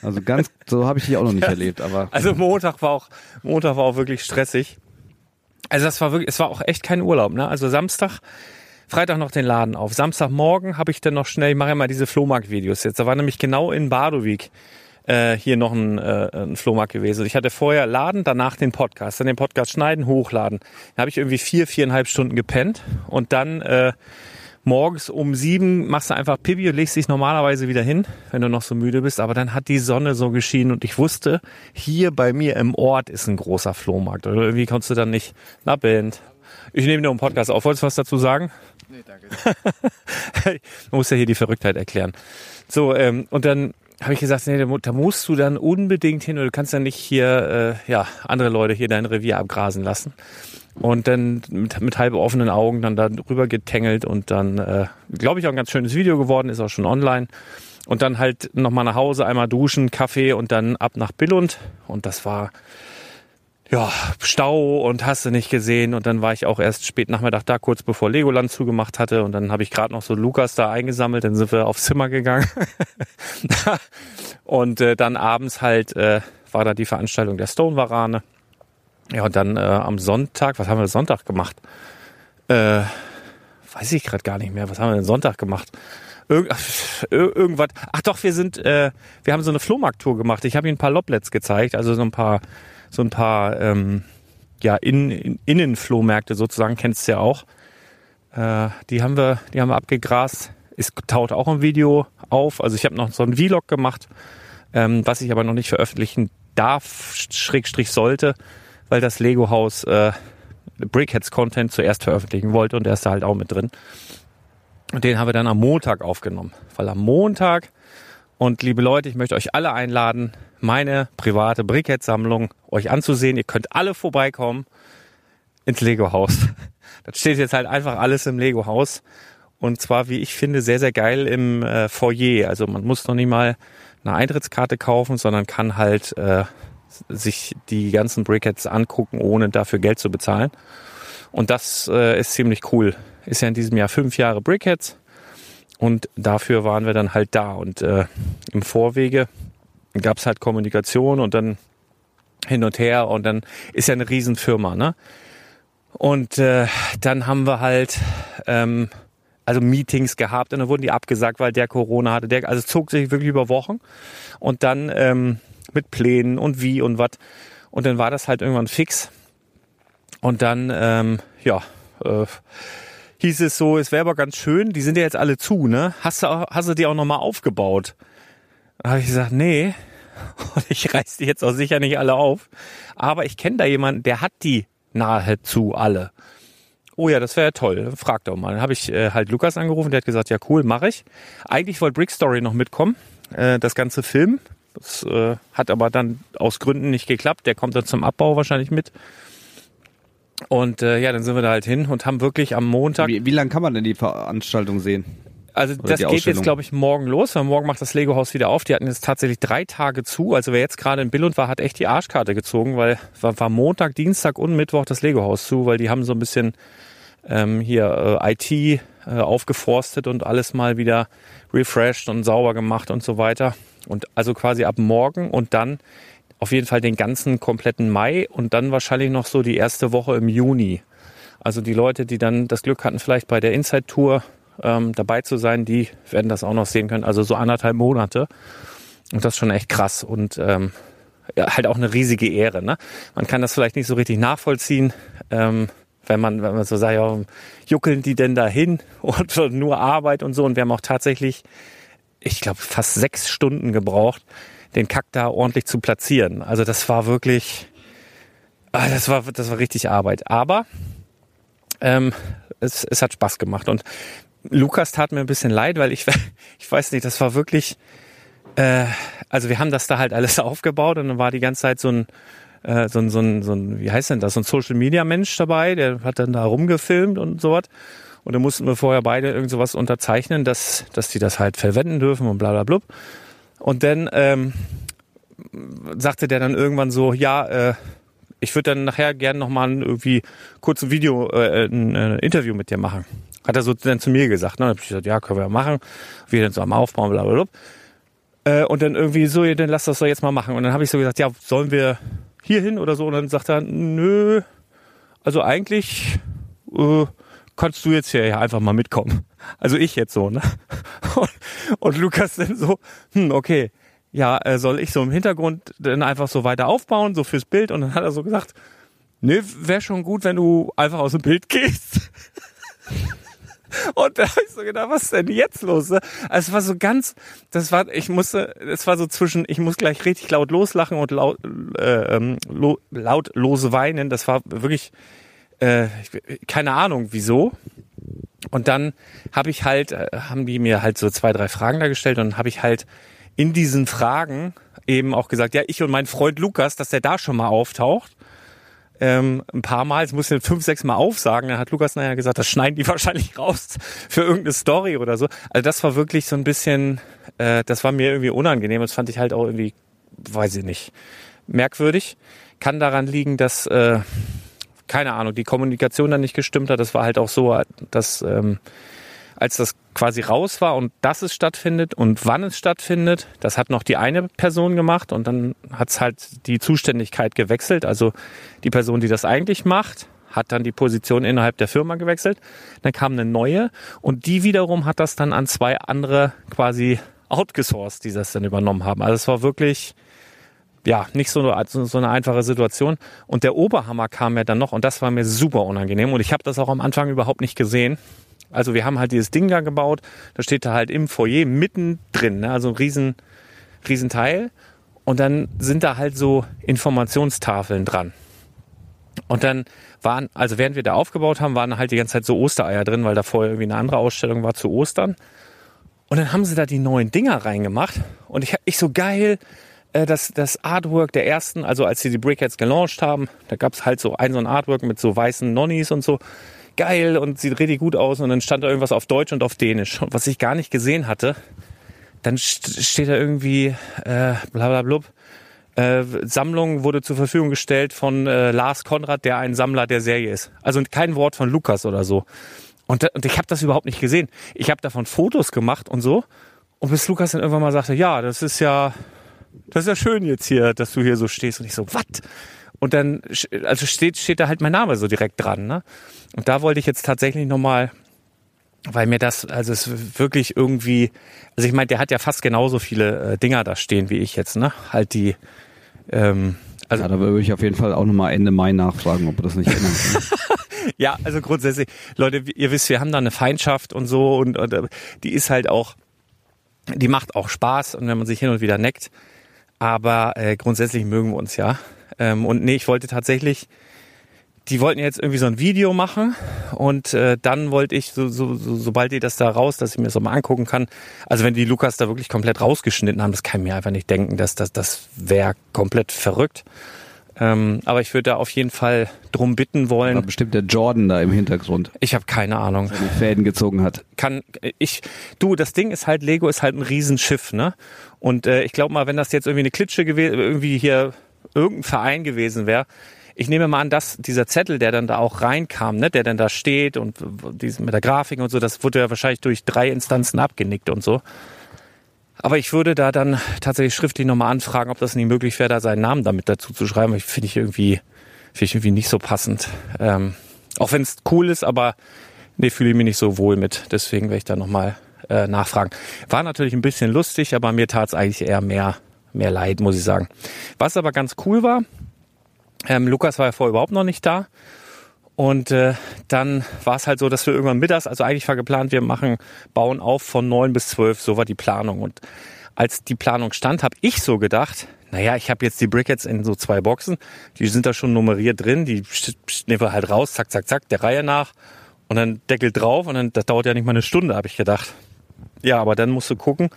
Also ganz, so habe ich dich auch noch nicht erlebt, aber. Also Montag war auch, Montag war auch wirklich stressig. Also das war wirklich, es war auch echt kein Urlaub, ne? Also Samstag, Freitag noch den Laden auf. Samstagmorgen habe ich dann noch schnell, ich mache ja mal diese Flohmarkt-Videos jetzt. Da war nämlich genau in Badowik äh, hier noch ein, äh, ein Flohmarkt gewesen. Ich hatte vorher Laden, danach den Podcast, dann den Podcast schneiden, hochladen. Da habe ich irgendwie vier, viereinhalb Stunden gepennt und dann äh, morgens um sieben machst du einfach Pipi und legst dich normalerweise wieder hin, wenn du noch so müde bist. Aber dann hat die Sonne so geschienen und ich wusste, hier bei mir im Ort ist ein großer Flohmarkt. Oder irgendwie konntest du dann nicht, na Band. Ich nehme nur einen Podcast auf. Wolltest du was dazu sagen? Nee, danke. *laughs* ich muss ja hier die Verrücktheit erklären. So, ähm, und dann habe ich gesagt, nee, da musst du dann unbedingt hin oder du kannst dann nicht hier äh, ja, andere Leute hier dein Revier abgrasen lassen. Und dann mit, mit halb offenen Augen dann da rüber getängelt und dann, äh, glaube ich, auch ein ganz schönes Video geworden, ist auch schon online. Und dann halt nochmal nach Hause, einmal duschen, Kaffee und dann ab nach Billund. Und das war ja, Stau und hast du nicht gesehen. Und dann war ich auch erst spät Nachmittag da, kurz bevor Legoland zugemacht hatte. Und dann habe ich gerade noch so Lukas da eingesammelt. Dann sind wir aufs Zimmer gegangen. *laughs* und äh, dann abends halt äh, war da die Veranstaltung der Stone Varane. Ja, und dann äh, am Sonntag, was haben wir Sonntag gemacht? Äh, weiß ich gerade gar nicht mehr. Was haben wir denn Sonntag gemacht? Irg *laughs* irgendwas. Ach doch, wir sind, äh, wir haben so eine Flohmarkttour gemacht. Ich habe Ihnen ein paar Loblets gezeigt, also so ein paar so ein paar ähm, ja, in, in, Innenflohmärkte sozusagen, kennst du ja auch. Äh, die haben wir, die haben wir abgegrast. Es taut auch ein Video auf. Also ich habe noch so ein Vlog gemacht, ähm, was ich aber noch nicht veröffentlichen darf, Schrägstrich sollte, weil das Lego-Haus äh, Brickheads Content zuerst veröffentlichen wollte und der ist da halt auch mit drin. Und den haben wir dann am Montag aufgenommen. Weil am Montag, und liebe Leute, ich möchte euch alle einladen, meine private Brickhead-Sammlung euch anzusehen. Ihr könnt alle vorbeikommen ins Lego-Haus. *laughs* Das steht jetzt halt einfach alles im Lego-Haus. Und zwar, wie ich finde, sehr, sehr geil im äh, Foyer. Also man muss noch nicht mal eine Eintrittskarte kaufen, sondern kann halt äh, sich die ganzen Brickheads angucken, ohne dafür Geld zu bezahlen. Und das äh, ist ziemlich cool. Ist ja in diesem Jahr fünf Jahre Brickheads. Und dafür waren wir dann halt da. Und äh, im Vorwege gab es halt Kommunikation und dann hin und her und dann ist ja eine Riesenfirma, ne? Und äh, dann haben wir halt ähm, also Meetings gehabt und dann wurden die abgesagt, weil der Corona hatte. Der, also zog sich wirklich über Wochen und dann ähm, mit Plänen und wie und was. Und dann war das halt irgendwann fix. Und dann, ähm, ja, äh, hieß es so, es wäre aber ganz schön, die sind ja jetzt alle zu, ne? Hast du, hast du die auch nochmal aufgebaut? Da habe ich gesagt, nee. *laughs* Und ich reiß die jetzt auch sicher nicht alle auf. Aber ich kenne da jemanden, der hat die nahezu alle. Oh ja, das wäre ja toll. Frag doch mal. Dann habe ich äh, halt Lukas angerufen, der hat gesagt, ja cool, mache ich. Eigentlich wollte Brick Story noch mitkommen, äh, das ganze Film. Das äh, hat aber dann aus Gründen nicht geklappt. Der kommt dann zum Abbau wahrscheinlich mit. Und äh, ja, dann sind wir da halt hin und haben wirklich am Montag. Wie, wie lange kann man denn die Veranstaltung sehen? Also Oder das geht jetzt, glaube ich, morgen los, weil morgen macht das Lego-Haus wieder auf. Die hatten jetzt tatsächlich drei Tage zu. Also wer jetzt gerade in Billund war, hat echt die Arschkarte gezogen, weil war, war Montag, Dienstag und Mittwoch das Lego-Haus zu, weil die haben so ein bisschen ähm, hier äh, IT äh, aufgeforstet und alles mal wieder refreshed und sauber gemacht und so weiter. Und also quasi ab morgen und dann auf jeden Fall den ganzen kompletten Mai und dann wahrscheinlich noch so die erste Woche im Juni. Also die Leute, die dann das Glück hatten, vielleicht bei der Inside Tour ähm, dabei zu sein, die werden das auch noch sehen können. Also so anderthalb Monate. Und das ist schon echt krass und ähm, ja, halt auch eine riesige Ehre. Ne? Man kann das vielleicht nicht so richtig nachvollziehen, ähm, wenn man, wenn man so sagt, ja, juckeln die denn dahin *laughs* und nur Arbeit und so. Und wir haben auch tatsächlich, ich glaube, fast sechs Stunden gebraucht, den Kack da ordentlich zu platzieren. Also das war wirklich, ah, das war, das war richtig Arbeit. Aber ähm, es, es hat Spaß gemacht. Und Lukas tat mir ein bisschen leid, weil ich, *laughs* ich weiß nicht, das war wirklich, äh, also wir haben das da halt alles *laughs* aufgebaut und dann war die ganze Zeit so ein, äh, so ein, so ein, so ein, wie heißt denn das, so ein Social Media Mensch dabei, der hat dann da rumgefilmt und sowas. Und dann mussten wir vorher beide irgend sowas unterzeichnen, dass, dass die das halt verwenden dürfen und bla bla blub. Und dann ähm, sagte der dann irgendwann so, ja, äh, ich würde dann nachher gerne nochmal irgendwie kurz ein Video, äh, ein, ein Interview mit dir machen. Hat er so dann zu mir gesagt. Ne? Dann hab ich gesagt, ja, können wir machen. Wir dann so am Aufbauen, bla bla bla. Äh, und dann irgendwie so, ja, dann lass das doch jetzt mal machen. Und dann habe ich so gesagt, ja, sollen wir hier hin oder so? Und dann sagt er, nö, also eigentlich äh, kannst du jetzt hier einfach mal mitkommen. Also ich jetzt so, ne? Und, *laughs* und Lukas dann so, hm, okay, ja, äh, soll ich so im Hintergrund dann einfach so weiter aufbauen, so fürs Bild? Und dann hat er so gesagt, nee, wäre schon gut, wenn du einfach aus dem Bild gehst. *laughs* Und da habe ich so gedacht, was ist denn jetzt los? ne? Also es war so ganz, das war, ich musste, es war so zwischen, ich muss gleich richtig laut loslachen und laut, äh, ähm, lo, laut lose weinen. Das war wirklich, äh, keine Ahnung, wieso. Und dann habe ich halt, äh, haben die mir halt so zwei, drei Fragen da gestellt und habe ich halt in diesen Fragen eben auch gesagt, ja, ich und mein Freund Lukas, dass der da schon mal auftaucht. Ähm, ein paar Mal, es muss ich fünf, sechs Mal aufsagen. Dann hat Lukas nachher gesagt, das schneiden die *laughs* wahrscheinlich raus für irgendeine Story oder so. Also das war wirklich so ein bisschen, äh, das war mir irgendwie unangenehm. Das fand ich halt auch irgendwie, weiß ich nicht, merkwürdig. Kann daran liegen, dass, äh, keine Ahnung, die Kommunikation dann nicht gestimmt hat. Das war halt auch so, dass ähm, als das quasi raus war und dass es stattfindet und wann es stattfindet, das hat noch die eine Person gemacht und dann hat es halt die Zuständigkeit gewechselt. Also die Person, die das eigentlich macht, hat dann die Position innerhalb der Firma gewechselt. Dann kam eine neue und die wiederum hat das dann an zwei andere quasi outgesourced, die das dann übernommen haben. Also es war wirklich ja, nicht so eine, so eine einfache Situation. Und der Oberhammer kam ja dann noch und das war mir super unangenehm. Und ich habe das auch am Anfang überhaupt nicht gesehen. Also wir haben halt dieses Ding da gebaut, da steht da halt im Foyer mittendrin, ne? also ein riesen, riesen Teil. Und dann sind da halt so Informationstafeln dran. Und dann waren, also während wir da aufgebaut haben, waren halt die ganze Zeit so Ostereier drin, weil da vorher irgendwie eine andere Ausstellung war zu Ostern. Und dann haben sie da die neuen Dinger reingemacht. Und ich, ich so geil, äh, das, das Artwork der ersten, also als sie die Brickheads gelauncht haben, da gab es halt so ein so ein Artwork mit so weißen Nonnies und so. Geil und sieht richtig gut aus. Und dann stand da irgendwas auf Deutsch und auf Dänisch. Und was ich gar nicht gesehen hatte, dann st steht da irgendwie äh, bla bla blub. Äh, Sammlung wurde zur Verfügung gestellt von äh, Lars Konrad, der ein Sammler der Serie ist. Also kein Wort von Lukas oder so. Und, und ich habe das überhaupt nicht gesehen. Ich habe davon Fotos gemacht und so. Und bis Lukas dann irgendwann mal sagte, ja, das ist ja, das ist ja schön jetzt hier, dass du hier so stehst. Und ich so, was? Und dann, also steht, steht da halt mein Name so direkt dran. Ne? Und da wollte ich jetzt tatsächlich nochmal, weil mir das, also es ist wirklich irgendwie, also ich meine, der hat ja fast genauso viele äh, Dinger da stehen wie ich jetzt, ne? Halt die, ähm, also Ja, da würde ich auf jeden Fall auch nochmal Ende Mai nachfragen, ob das nicht ändern können. *laughs* Ja, also grundsätzlich, Leute, ihr wisst, wir haben da eine Feindschaft und so und, und äh, die ist halt auch, die macht auch Spaß und wenn man sich hin und wieder neckt. Aber äh, grundsätzlich mögen wir uns ja. Ähm, und nee, ich wollte tatsächlich, die wollten jetzt irgendwie so ein Video machen und äh, dann wollte ich, so, so, so, sobald die das da raus, dass ich mir das auch mal angucken kann. Also wenn die Lukas da wirklich komplett rausgeschnitten haben, das kann ich mir einfach nicht denken, dass das, das wäre komplett verrückt. Ähm, aber ich würde da auf jeden Fall drum bitten War wollen. bestimmt der Jordan da im Hintergrund, Ich habe keine Ahnung. der die Fäden gezogen hat. Kann ich du, das Ding ist halt Lego ist halt ein Riesenschiff, ne? Und äh, ich glaube mal, wenn das jetzt irgendwie eine Klitsche gewesen, irgendwie hier irgendein Verein gewesen wäre, ich nehme mal an, dass dieser Zettel, der dann da auch reinkam, ne, der dann da steht und mit der Grafik und so, das wurde ja wahrscheinlich durch drei Instanzen abgenickt und so. Aber ich würde da dann tatsächlich schriftlich nochmal anfragen, ob das nicht möglich wäre, da seinen Namen damit dazu zu schreiben. Ich finde ich irgendwie, finde ich irgendwie nicht so passend. Ähm, auch wenn es cool ist, aber nee, fühle ich mich nicht so wohl mit. Deswegen werde ich da nochmal äh, nachfragen. War natürlich ein bisschen lustig, aber mir tat es eigentlich eher mehr, mehr leid, muss ich sagen. Was aber ganz cool war, ähm, Lukas war ja vorher überhaupt noch nicht da. Und äh, dann war es halt so, dass wir irgendwann mittags, also eigentlich war geplant, wir machen, bauen auf von neun bis zwölf, so war die Planung. Und als die Planung stand, habe ich so gedacht, naja, ich habe jetzt die Brickets in so zwei Boxen, die sind da schon nummeriert drin, die schnippen wir halt raus, zack, zack, zack, der Reihe nach und dann Deckel drauf und dann, das dauert ja nicht mal eine Stunde, habe ich gedacht. Ja, aber dann musst du gucken,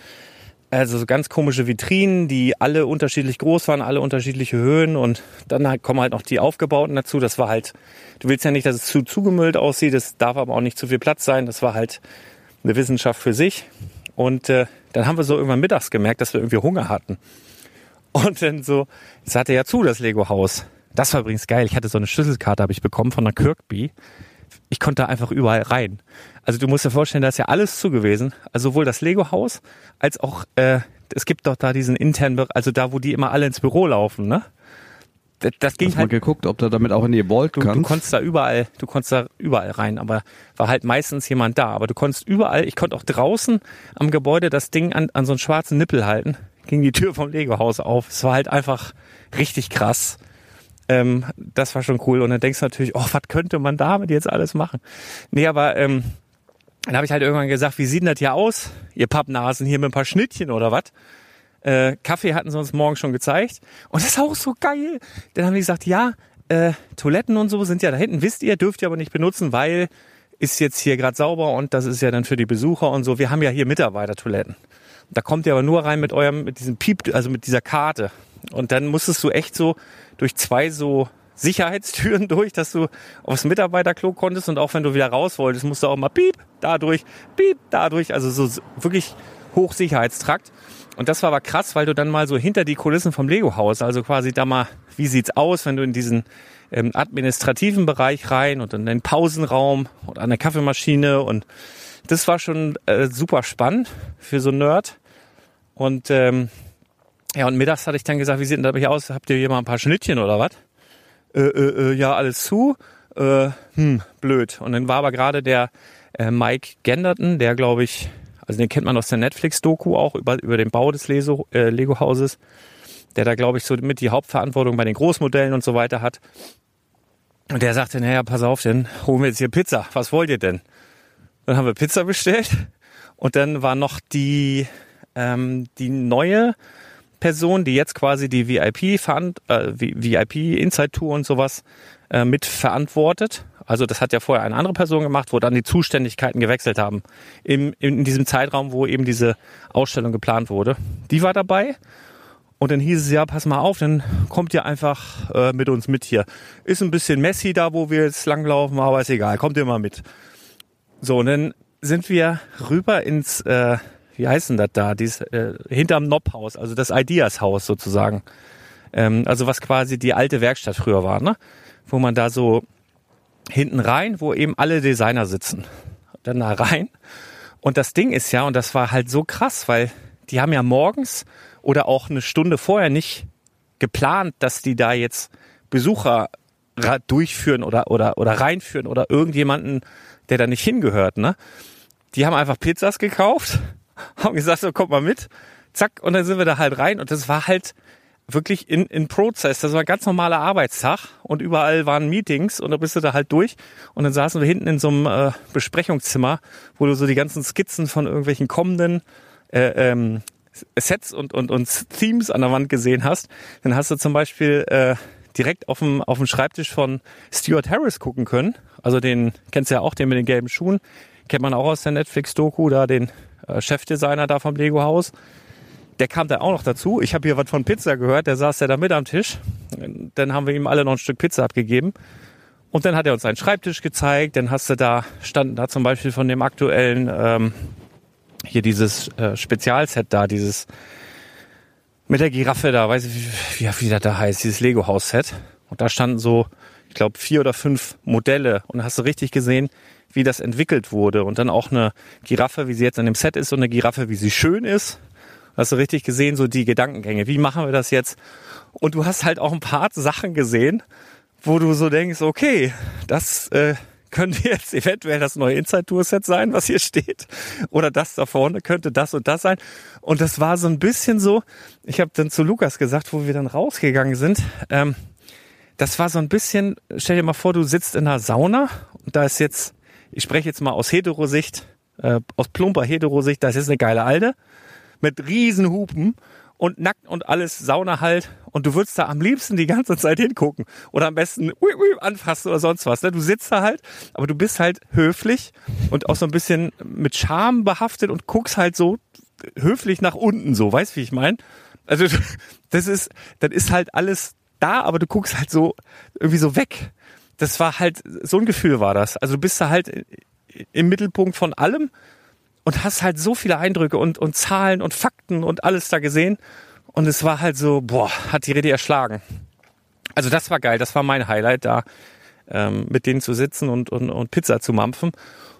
also so ganz komische Vitrinen, die alle unterschiedlich groß waren, alle unterschiedliche Höhen und dann halt kommen halt noch die aufgebauten dazu. Das war halt, du willst ja nicht, dass es zu zugemüllt aussieht, es darf aber auch nicht zu viel Platz sein. Das war halt eine Wissenschaft für sich. Und äh, dann haben wir so irgendwann mittags gemerkt, dass wir irgendwie Hunger hatten. Und dann so, es hatte ja zu, das Lego-Haus. Das war übrigens geil. Ich hatte so eine Schlüsselkarte, habe ich bekommen von der Kirkby. ich konnte da einfach überall rein. Also du musst dir vorstellen, da ist ja alles zu gewesen. Also sowohl das Lego-Haus als auch, äh, es gibt doch da diesen internen, also da, wo die immer alle ins Büro laufen, ne? Das, das ging Hast mal halt geguckt, ob du damit auch in die Vault Du, du kannst? konntest da überall, du konntest da überall rein, aber war halt meistens jemand da. Aber du konntest überall, ich konnte auch draußen am Gebäude das Ding an, an so einen schwarzen Nippel halten, ging die Tür vom Lego-Haus auf. Es war halt einfach richtig krass. Ähm, das war schon cool. Und dann denkst du natürlich, oh, was könnte man damit jetzt alles machen? Nee, aber ähm, dann habe ich halt irgendwann gesagt, wie sieht denn das hier aus, ihr Pappnasen hier mit ein paar Schnittchen oder was? Äh, Kaffee hatten sie uns morgen schon gezeigt. Und das ist auch so geil. Dann haben die gesagt, ja, äh, Toiletten und so sind ja da hinten, wisst ihr, dürft ihr aber nicht benutzen, weil ist jetzt hier gerade sauber und das ist ja dann für die Besucher und so. Wir haben ja hier Mitarbeitertoiletten. Da kommt ihr aber nur rein mit eurem, mit diesem Piep, also mit dieser Karte. Und dann musstest du echt so durch zwei so Sicherheitstüren *laughs* durch, dass du aufs Mitarbeiterklo konntest und auch wenn du wieder raus wolltest, musst du auch mal piep, dadurch, piep, dadurch, also so wirklich Hochsicherheitstrakt. Und das war aber krass, weil du dann mal so hinter die Kulissen vom Lego-Haus, also quasi da mal, wie sieht's aus, wenn du in diesen ähm, administrativen Bereich rein und in den Pausenraum und an der Kaffeemaschine und das war schon äh, super spannend für so einen Nerd. Und ähm, ja, und mittags hatte ich dann gesagt, wie sieht denn das bei aus? Habt ihr hier mal ein paar Schnittchen oder was? Äh, äh, äh, ja, alles zu. Äh, hm, blöd. Und dann war aber gerade der äh, Mike Genderton, der glaube ich, also den kennt man aus der Netflix-Doku auch über, über den Bau des Leso, äh, Lego-Hauses, der da glaube ich so mit die Hauptverantwortung bei den Großmodellen und so weiter hat. Und der sagte, naja, pass auf, dann holen wir jetzt hier Pizza. Was wollt ihr denn? Dann haben wir Pizza bestellt und dann war noch die, ähm, die neue Person, die jetzt quasi die VIP, äh, VIP Inside Tour und sowas äh, mit verantwortet. Also das hat ja vorher eine andere Person gemacht, wo dann die Zuständigkeiten gewechselt haben. Im, in diesem Zeitraum, wo eben diese Ausstellung geplant wurde. Die war dabei. Und dann hieß es ja, pass mal auf, dann kommt ihr einfach äh, mit uns mit hier. Ist ein bisschen messy da, wo wir jetzt langlaufen, aber ist egal, kommt ihr mal mit. So, und dann sind wir rüber ins, äh, wie heißt denn das da, dies, äh, hinterm Nob-Haus, also das Ideas-Haus sozusagen. Ähm, also was quasi die alte Werkstatt früher war, ne? Wo man da so hinten rein, wo eben alle Designer sitzen. Dann da rein. Und das Ding ist ja, und das war halt so krass, weil die haben ja morgens oder auch eine Stunde vorher nicht geplant, dass die da jetzt Besucher durchführen oder, oder, oder reinführen oder irgendjemanden, der da nicht hingehört, ne? Die haben einfach Pizzas gekauft, *laughs* haben gesagt, so kommt mal mit, zack, und dann sind wir da halt rein und das war halt wirklich in, in Prozess. Das war ein ganz normaler Arbeitstag und überall waren Meetings und da bist du da halt durch und dann saßen wir hinten in so einem äh, Besprechungszimmer, wo du so die ganzen Skizzen von irgendwelchen kommenden äh, ähm, Sets und, und, und Themes an der Wand gesehen hast. Dann hast du zum Beispiel äh, direkt auf dem, auf dem Schreibtisch von Stuart Harris gucken können. Also den kennst du ja auch, den mit den gelben Schuhen. Kennt man auch aus der Netflix-Doku, da den äh, Chefdesigner da vom Lego-Haus. Der kam da auch noch dazu. Ich habe hier was von Pizza gehört, der saß ja da mit am Tisch. Dann haben wir ihm alle noch ein Stück Pizza abgegeben. Und dann hat er uns seinen Schreibtisch gezeigt. Dann hast du da, standen da zum Beispiel von dem aktuellen, ähm, hier dieses äh, Spezialset da, dieses mit der Giraffe da, weiß ich, wie, wie, wie das da heißt, dieses Lego-Haus-Set. Und da standen so, ich glaube, vier oder fünf Modelle. Und hast du richtig gesehen, wie das entwickelt wurde. Und dann auch eine Giraffe, wie sie jetzt an dem Set ist, und eine Giraffe, wie sie schön ist. Hast du richtig gesehen, so die Gedankengänge. Wie machen wir das jetzt? Und du hast halt auch ein paar Sachen gesehen, wo du so denkst, okay, das äh, könnte jetzt eventuell das neue Inside-Tour-Set sein, was hier steht. Oder das da vorne könnte das und das sein. Und das war so ein bisschen so, ich habe dann zu Lukas gesagt, wo wir dann rausgegangen sind, ähm, das war so ein bisschen, stell dir mal vor, du sitzt in einer Sauna und da ist jetzt, ich spreche jetzt mal aus Heterosicht, äh, aus plumper Heterosicht, da ist eine geile Alte mit riesen Hupen und nackt und alles Sauna halt und du würdest da am liebsten die ganze Zeit hingucken oder am besten ui, ui, anfassen oder sonst was. Ne? Du sitzt da halt, aber du bist halt höflich und auch so ein bisschen mit Charme behaftet und guckst halt so höflich nach unten so, weißt wie ich meine? Also *laughs* das ist, das ist halt alles da, aber du guckst halt so irgendwie so weg. Das war halt, so ein Gefühl war das. Also du bist da halt im Mittelpunkt von allem und hast halt so viele Eindrücke und, und Zahlen und Fakten und alles da gesehen. Und es war halt so, boah, hat die Rede erschlagen. Also das war geil, das war mein Highlight da. ähm, mit denen zu sitzen und, und, und Pizza zu mampfen.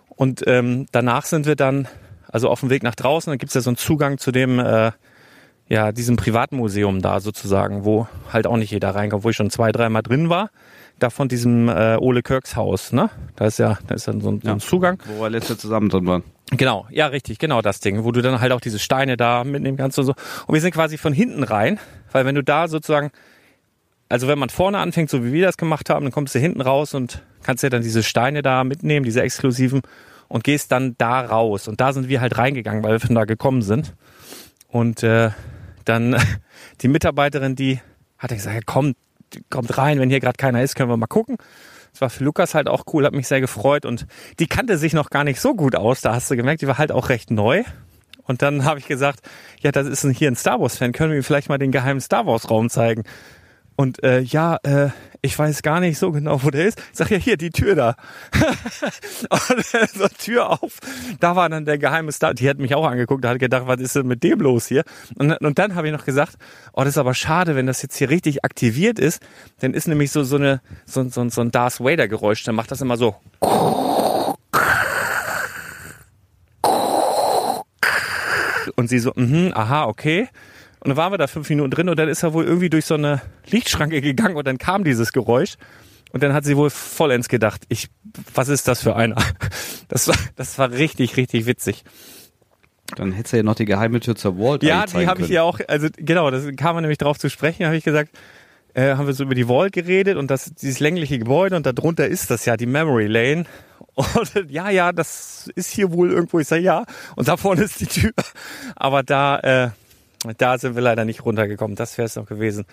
Und ähm, danach sind wir dann, also auf dem Weg nach draußen, dann gibt's ja so einen Zugang zu dem, äh, ja, diesem Privatmuseum da sozusagen, wo halt auch nicht jeder reinkommt, wo ich schon zwei, dreimal drin war. Da von diesem äh, Ole Kirks Haus, ne? Da ist ja, da ist dann so ein, so ein Zugang. Wo wir letzte zusammen drin waren. Genau, ja, richtig, genau das Ding, wo du dann halt auch diese Steine da mitnehmen kannst und so. Und wir sind quasi von hinten rein, weil wenn du da sozusagen, also wenn man vorne anfängt, so wie wir das gemacht haben, dann kommst du hinten raus und kannst ja dann diese Steine da mitnehmen, diese exklusiven, und gehst dann da raus. Und da sind wir halt reingegangen, weil wir von da gekommen sind. Und äh, dann *laughs* die Mitarbeiterin, die hat gesagt, ja, kommt, kommt rein, wenn hier gerade keiner ist, können wir mal gucken. Das war für Lukas halt auch cool, hat mich sehr gefreut und die kannte sich noch gar nicht so gut aus, da hast du gemerkt, die war halt auch recht neu. Und dann habe ich gesagt, ja, das ist hier ein Star Wars Fan, können wir ihm vielleicht mal den geheimen Star Wars Raum zeigen? Und äh, ja, äh, ich weiß gar nicht so genau, wo der ist. Ich sag ja hier, die Tür da. *laughs* und so Tür auf. Da war dann der geheime Star. Die hat mich auch angeguckt, da hat gedacht, was ist denn mit dem los hier? Und, und dann habe ich noch gesagt, oh, das ist aber schade, wenn das jetzt hier richtig aktiviert ist. Dann ist nämlich so so eine so, so, so ein Darth Vader Geräusch. Dann macht das immer so. Und sie so, mhm, aha, okay. Und dann waren wir da fünf Minuten drin und dann ist er wohl irgendwie durch so eine Lichtschranke gegangen und dann kam dieses Geräusch. Und dann hat sie wohl vollends gedacht, ich, was ist das für einer? *laughs* Das war, das war richtig, richtig witzig. Dann hättest du ja noch die geheime Tür zur Vault Ja, die habe ich ja auch, also genau, das kam man nämlich drauf zu sprechen, habe ich gesagt, äh, haben wir so über die Vault geredet und das, dieses längliche Gebäude und darunter ist das ja, die Memory Lane. *laughs* Und ja, ja, das ist hier wohl irgendwo. Ich sage ja. Und da vorne ist die Tür. Aber da, äh, da sind wir leider nicht runtergekommen. Das wäre es noch gewesen.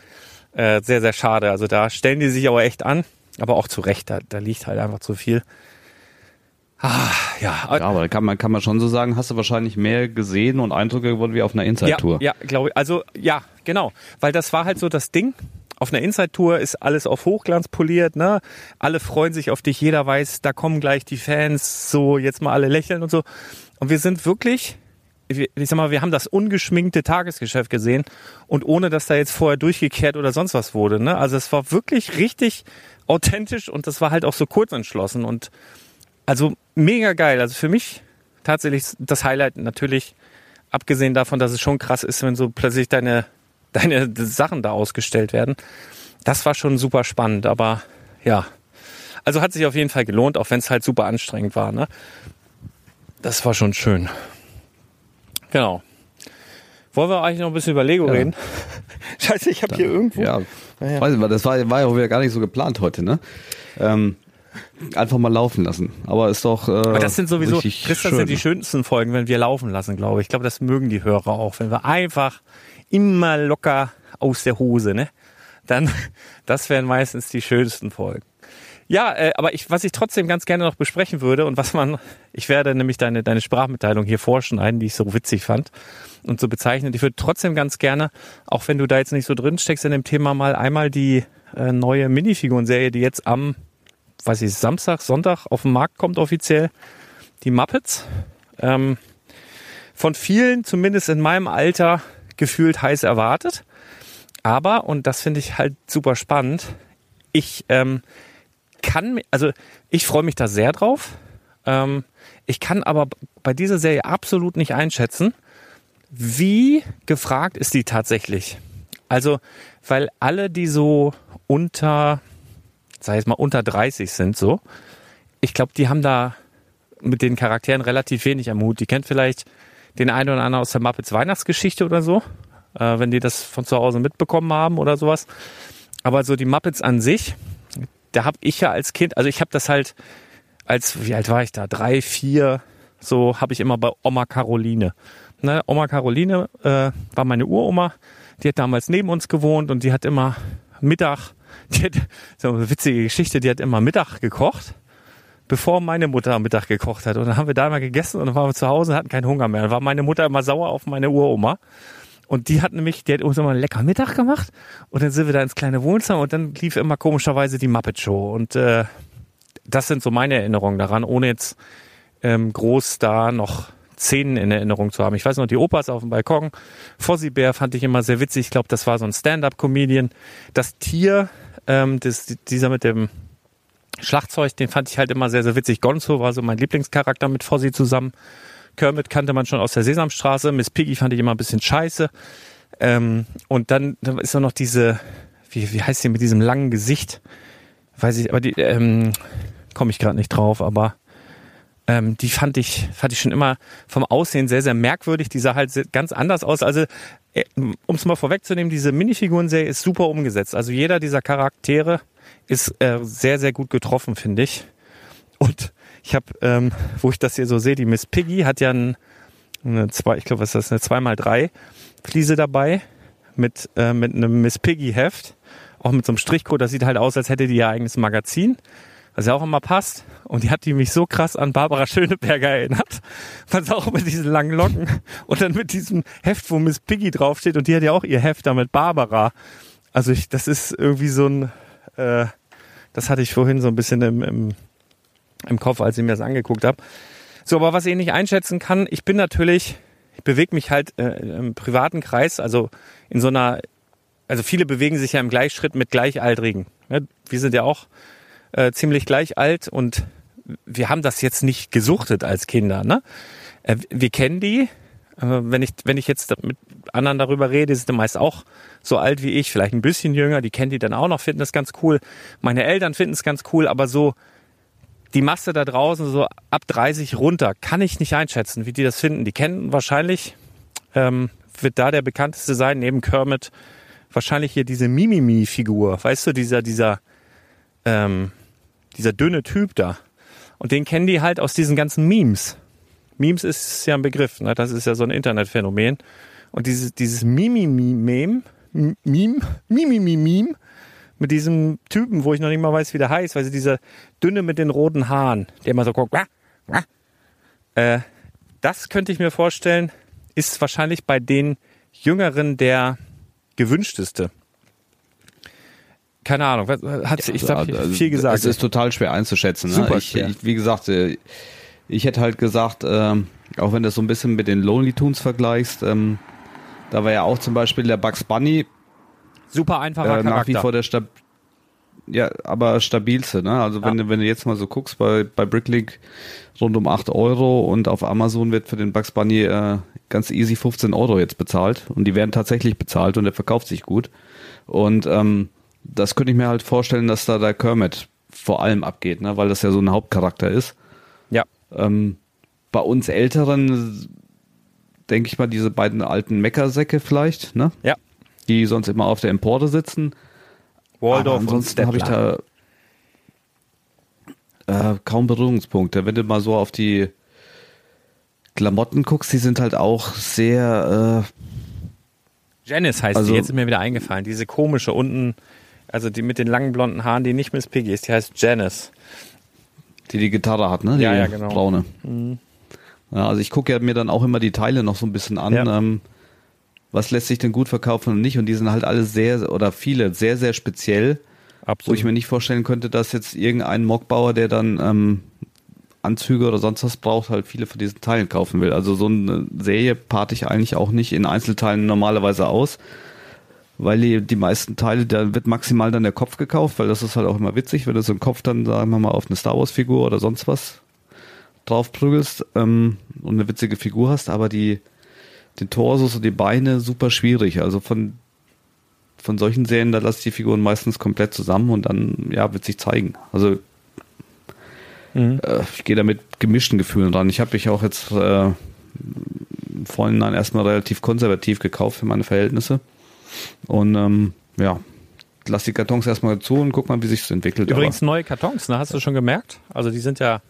Äh, sehr, sehr schade. Also da stellen die sich aber echt an. Aber auch zu Recht, da, da liegt halt einfach zu viel. Ah, ja, Ja, aber da kann man, kann man schon so sagen, hast du wahrscheinlich mehr gesehen und Eindrücke gewonnen wie auf einer Inside-Tour. Ja, ja glaube ich. Also ja, genau. Weil das war halt so das Ding. Auf einer Inside-Tour ist alles auf Hochglanz poliert, ne? Alle freuen sich auf dich, jeder weiß, da kommen gleich die Fans, so jetzt mal alle lächeln und so. Und wir sind wirklich, wir- ich sag mal, wir haben das ungeschminkte Tagesgeschäft gesehen und ohne, dass da jetzt vorher durchgekehrt oder sonst was wurde, ne? Also es war wirklich richtig authentisch und das war halt auch so kurz entschlossen und also mega geil. Also für mich tatsächlich das Highlight natürlich, abgesehen davon, dass es schon krass ist, wenn so plötzlich deine, deine Sachen da ausgestellt werden. Das war schon super spannend, aber ja. Also hat sich auf jeden Fall gelohnt, auch wenn es halt super anstrengend war. Ne? Das war schon schön. Genau. Wollen wir eigentlich noch ein bisschen über Lego reden? *laughs* Scheiße, ich habe hier irgendwo. Ja, ja. weiß ich, das war, war ja auch wieder gar nicht so geplant heute, ne? Ähm, einfach mal laufen lassen. Aber ist doch. Äh, Aber das sind sowieso, Chris, das schön, sind die schönsten Folgen, wenn wir laufen lassen, glaube ich. Ich glaube, das mögen die Hörer auch, wenn wir einfach immer locker aus der Hose, ne? Dann, *laughs* das wären meistens die schönsten Folgen. Ja, äh, aber ich, was ich trotzdem ganz gerne noch besprechen würde und was man, ich werde nämlich deine, deine Sprachmitteilung hier vorschneiden, die ich so witzig fand und so bezeichnet. Ich würde trotzdem ganz gerne, auch wenn du da jetzt nicht so drin steckst in dem Thema, mal einmal die äh, neue Minifigurenserie, die jetzt am, weiß ich, Samstag, Sonntag auf den Markt kommt offiziell, die Muppets. Ähm, von vielen, zumindest in meinem Alter, gefühlt heiß erwartet. Aber, und das finde ich halt super spannend, ich ähm, kann, also ich freue mich da sehr drauf. Ähm, ich kann aber bei dieser Serie absolut nicht einschätzen, wie gefragt ist die tatsächlich. Also, weil alle, die so unter, ich jetzt mal, unter 30 sind, so, ich glaube, die haben da mit den Charakteren relativ wenig am Hut. Die kennt vielleicht den einen oder anderen aus der Muppets Weihnachtsgeschichte oder so, äh, wenn die das von zu Hause mitbekommen haben oder sowas. Aber so die Muppets an sich, da habe ich ja als Kind, also ich habe das halt als, wie alt war ich da? Drei, vier, so habe ich immer bei Oma Caroline. Ne, Oma Caroline äh, war meine Uroma, die hat damals neben uns gewohnt und die hat immer Mittag, die hat, so eine witzige Geschichte, die hat immer Mittag gekocht, bevor meine Mutter Mittag gekocht hat. Und dann haben wir da mal gegessen und dann waren wir zu Hause und hatten keinen Hunger mehr. Dann war meine Mutter immer sauer auf meine Uroma. Und die hat nämlich, die hat uns immer einen lecker Mittag gemacht und dann sind wir da ins kleine Wohnzimmer und dann lief immer komischerweise die Muppet Show. Und äh, das sind so meine Erinnerungen daran, ohne jetzt ähm, groß da noch Szenen in Erinnerung zu haben. Ich weiß noch, die Opas auf dem Balkon, Fossi Bär fand ich immer sehr witzig. Ich glaube, das war so ein Stand-up-Comedian. Das Tier, ähm, das, dieser mit dem Schlagzeug, den fand ich halt immer sehr, sehr witzig. Gonzo war so mein Lieblingscharakter mit Fossi zusammen. Kermit kannte man schon aus der Sesamstraße. Miss Piggy fand ich immer ein bisschen scheiße. Ähm, und dann, dann ist auch noch diese, wie, wie heißt die mit diesem langen Gesicht? Weiß ich, aber die, ähm, komme ich gerade nicht drauf, aber ähm, die fand ich, fand ich schon immer vom Aussehen sehr, sehr merkwürdig. Die sah halt ganz anders aus. Also, um es mal vorwegzunehmen, diese Minifigurenserie ist super umgesetzt. Also jeder dieser Charaktere ist äh, sehr, sehr gut getroffen, finde ich. Und ich habe, ähm, wo ich das hier so sehe, die Miss Piggy hat ja ein, eine zwei, ich glaube, was ist das, eine 2x3 Fliese dabei mit, äh, mit einem Miss Piggy Heft, auch mit so einem Strichcode. Das sieht halt aus, als hätte die ihr eigenes Magazin, was ja auch immer passt. Und die hat die mich so krass an Barbara Schöneberger erinnert. Was auch mit diesen langen Locken und dann mit diesem Heft, wo Miss Piggy draufsteht. Und die hat ja auch ihr Heft da mit Barbara. Also ich, das ist irgendwie so ein, äh, das hatte ich vorhin so ein bisschen im, im, im Kopf, als ich mir das angeguckt habe. So, aber was ich nicht einschätzen kann, ich bin natürlich, ich bewege mich halt äh, im privaten Kreis, also in so einer, also viele bewegen sich ja im Gleichschritt mit Gleichaltrigen. Ne? Wir sind ja auch äh, ziemlich gleich alt und wir haben das jetzt nicht gesuchtet als Kinder. Ne? Äh, wir kennen die. Äh, wenn ich wenn ich jetzt mit anderen darüber rede, sind die meist auch so alt wie ich, vielleicht ein bisschen jünger. Die kennen die dann auch noch, finden das ganz cool. Meine Eltern finden es ganz cool, aber so die Masse da draußen, so ab 30 runter, kann ich nicht einschätzen, wie die das finden. Die kennen wahrscheinlich, ähm, wird da der bekannteste sein, neben Kermit, wahrscheinlich hier diese Mimimi-Figur. Weißt du, dieser, dieser, ähm, dieser dünne Typ da. Und den kennen die halt aus diesen ganzen Memes. Memes ist ja ein Begriff, ne? das ist ja so ein Internetphänomen. Und dieses, dieses Mimimi-Meme, Meme, Mimimi-Meme, mit diesem Typen, wo ich noch nicht mal weiß, wie der heißt, weil sie dieser dünne mit den roten Haaren, der immer so guckt. Äh, das könnte ich mir vorstellen, ist wahrscheinlich bei den Jüngeren der gewünschteste. Keine Ahnung, hat ich Ja, habe also viel gesagt. Es ist total schwer einzuschätzen. Ne? Super ich. Ich, wie gesagt, ich hätte halt gesagt, ähm, auch wenn du das so ein bisschen mit den Lonely Tunes vergleichst, ähm, da war ja auch zum Beispiel der Bugs Bunny Super einfacher äh, nach wie Charakter. vor der Stab ja, aber stabilste, ne? Also wenn, Ja. du, wenn du jetzt mal so guckst, bei, bei Bricklink rund um 8 Euro und auf Amazon wird für den Bugs Bunny äh, ganz easy 15 Euro jetzt bezahlt und die werden tatsächlich bezahlt und der verkauft sich gut. Und ähm, das könnte ich mir halt vorstellen, dass da der Kermit vor allem abgeht, ne? weil das ja so ein Hauptcharakter ist. ja, Ähm, bei uns Älteren denke ich mal diese beiden alten Meckersäcke vielleicht, ne? ja. Die sonst immer auf der Empore sitzen. Waldorf Aber ansonsten habe ich da äh, kaum Berührungspunkte. Wenn du mal so auf die Klamotten guckst, die sind halt auch sehr, Janice heißt Also- die, jetzt ist mir wieder eingefallen. Diese komische unten, also die mit den langen blonden Haaren, die nicht Miss Piggy ist, die heißt Janice. äh, die die Gitarre hat, ne? Die Ja, ja, genau. braune. Ja, also ich gucke ja mir dann auch immer die Teile noch so ein bisschen an. Ja. Ähm, was lässt sich denn gut verkaufen und nicht? Und die sind halt alle sehr, oder viele, sehr, sehr speziell. Wo Absolut. ich mir nicht vorstellen könnte, dass jetzt irgendein Mockbauer, der dann ähm, Anzüge oder sonst was braucht, halt viele von diesen Teilen kaufen will. Also so eine Serie parte ich eigentlich auch nicht in Einzelteilen normalerweise aus, weil die, die meisten Teile, da wird maximal dann der Kopf gekauft, weil das ist halt auch immer witzig, wenn du so einen Kopf dann, sagen wir mal, auf eine Star Wars Figur oder sonst was draufprügelst ähm, und eine witzige Figur hast, aber die den Torsos und die Beine super schwierig. Also von von solchen Serien, da lasse ich die Figuren meistens komplett zusammen und dann, ja, wird sich zeigen. Also Mhm. äh, ich gehe da mit gemischten Gefühlen ran. Ich habe mich auch jetzt äh, im Vorhinein erstmal relativ konservativ gekauft für meine Verhältnisse. Und ähm, ja, lass die Kartons erstmal zu und guck mal, wie sich entwickelt. Übrigens neue Kartons, ne? Hast du schon gemerkt? Also die sind ja, Aber,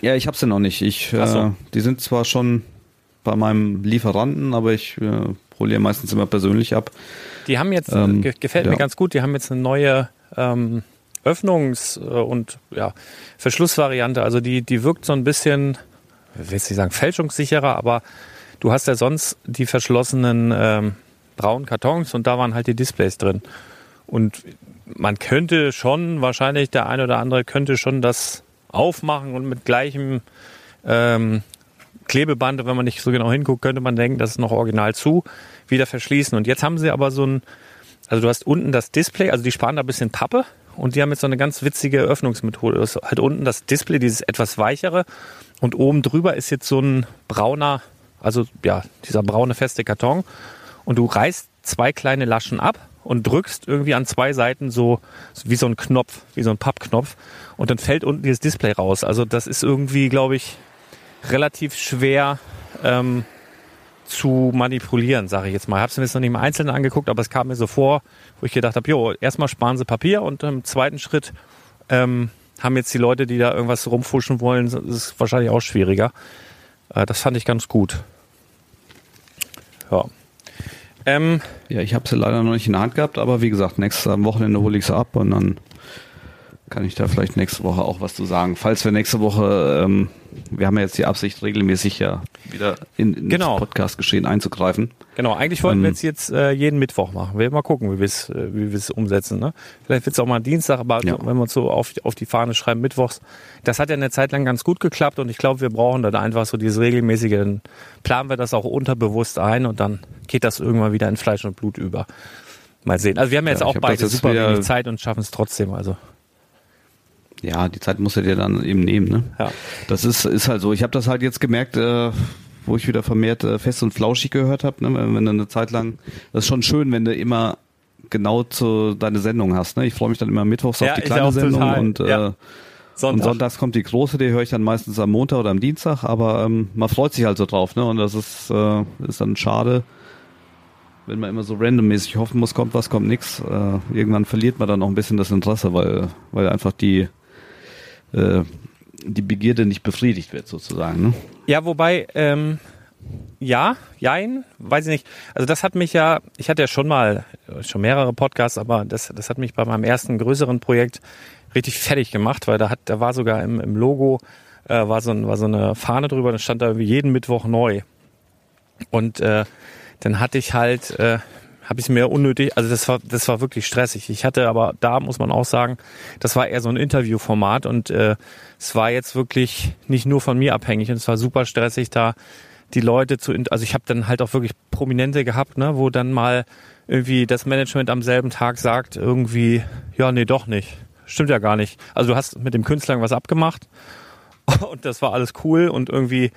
ja, ich habe sie noch nicht. Ich, so. äh, die sind zwar schon bei meinem Lieferanten, aber ich äh, hole die meistens immer persönlich ab. die haben jetzt, Ähm, ge gefällt ja. mir ganz gut, die haben jetzt eine neue ähm, Öffnungs- äh, und ja, Verschlussvariante. Also die, die wirkt so ein bisschen, ich will jetzt nicht sagen fälschungssicherer, aber du hast ja sonst die verschlossenen ähm, braunen Kartons und da waren halt die Displays drin. Und man könnte schon, wahrscheinlich der eine oder andere könnte schon das aufmachen und mit gleichem ähm, Klebeband, wenn man nicht so genau hinguckt, könnte man denken, das ist noch original zu, wieder verschließen. Und jetzt haben sie aber so ein, also du hast unten das Display, also die sparen da ein bisschen Pappe und die haben jetzt so eine ganz witzige Öffnungsmethode. Das ist halt unten das Display, dieses etwas weichere und oben drüber ist jetzt so ein brauner, also ja, dieser braune feste Karton und du reißt zwei kleine Laschen ab und drückst irgendwie an zwei Seiten so wie so ein Knopf, wie so ein Pappknopf und dann fällt unten dieses Display raus. Also das ist irgendwie, glaube ich, relativ schwer ähm, zu manipulieren, sage ich jetzt mal. Ich habe es mir jetzt noch nicht im Einzelnen angeguckt, aber es kam mir so vor, wo ich gedacht habe, jo, erstmal sparen sie Papier und im zweiten Schritt ähm, haben jetzt die Leute, die da irgendwas rumfuschen wollen, das ist wahrscheinlich auch schwieriger. Äh, das fand ich ganz gut. Ja. Ähm, Ja, ich habe sie leider noch nicht in der Hand gehabt, aber wie gesagt, nächstes Wochenende hole ich sie ab und dann kann ich da vielleicht nächste Woche auch was zu sagen. Falls wir nächste Woche, ähm, wir haben ja jetzt die Absicht, regelmäßig ja wieder in, ins Genau. Podcast-Geschehen einzugreifen. Genau, eigentlich wollten wir Ähm, jetzt, äh, jeden Mittwoch machen. Wir werden mal gucken, wie wir es äh, wie es umsetzen. Ne? Vielleicht wird es auch mal Dienstag, aber Ja. wenn wir uns so auf, auf die Fahne schreiben, Mittwochs. Das hat ja eine Zeit lang ganz gut geklappt und ich glaube, wir brauchen dann einfach so dieses regelmäßige, dann planen wir das auch unterbewusst ein und dann geht das irgendwann wieder in Fleisch und Blut über. Mal sehen. Also wir haben ja jetzt auch das beide super wenig Zeit und schaffen es trotzdem. Also Ja, die Zeit muss er dir dann eben nehmen. Ne? ja. Das ist, ist halt so. Ich habe das halt jetzt gemerkt, äh, wo ich wieder vermehrt äh, fest und flauschig gehört habe. Ne? Wenn, wenn du eine Zeit lang, das ist schon schön, wenn du immer genau zu deine Sendung hast. Ne? Ich freue mich dann immer mittwochs Ja, auf die kleine Sendung total. und, äh, Ja. und Sonntag. sonntags kommt die große, die höre ich dann meistens am Montag oder am Dienstag, aber ähm, man freut sich halt so drauf, ne? Und das ist, äh, ist dann schade, wenn man immer so randommäßig hoffen muss, kommt was, kommt nix. Äh, irgendwann verliert man dann auch ein bisschen das Interesse, weil, weil einfach die äh, die Begierde nicht befriedigt wird sozusagen. Ne? Ja, wobei, ähm, ja, jein, weiß ich nicht. Also das hat mich ja, ich hatte ja schon mal, schon mehrere Podcasts, aber das, das hat mich bei meinem ersten größeren Projekt richtig fertig gemacht, weil da hat, da war sogar im, im Logo, äh, war, so war so eine Fahne drüber, da stand da jeden Mittwoch neu. Und äh, dann hatte ich halt, äh, habe ich mir unnötig, also das war, das war wirklich stressig. Ich hatte aber, da muss man auch sagen, das war eher so ein Interviewformat und äh, es war jetzt wirklich nicht nur von mir abhängig und es war super stressig da die Leute zu, also ich habe dann halt auch wirklich Prominente gehabt, ne, wo dann mal irgendwie das Management am selben Tag sagt, irgendwie, ja, nee, doch nicht. Stimmt ja gar nicht. Also du hast mit dem Künstler was abgemacht *laughs* und das war alles cool und irgendwie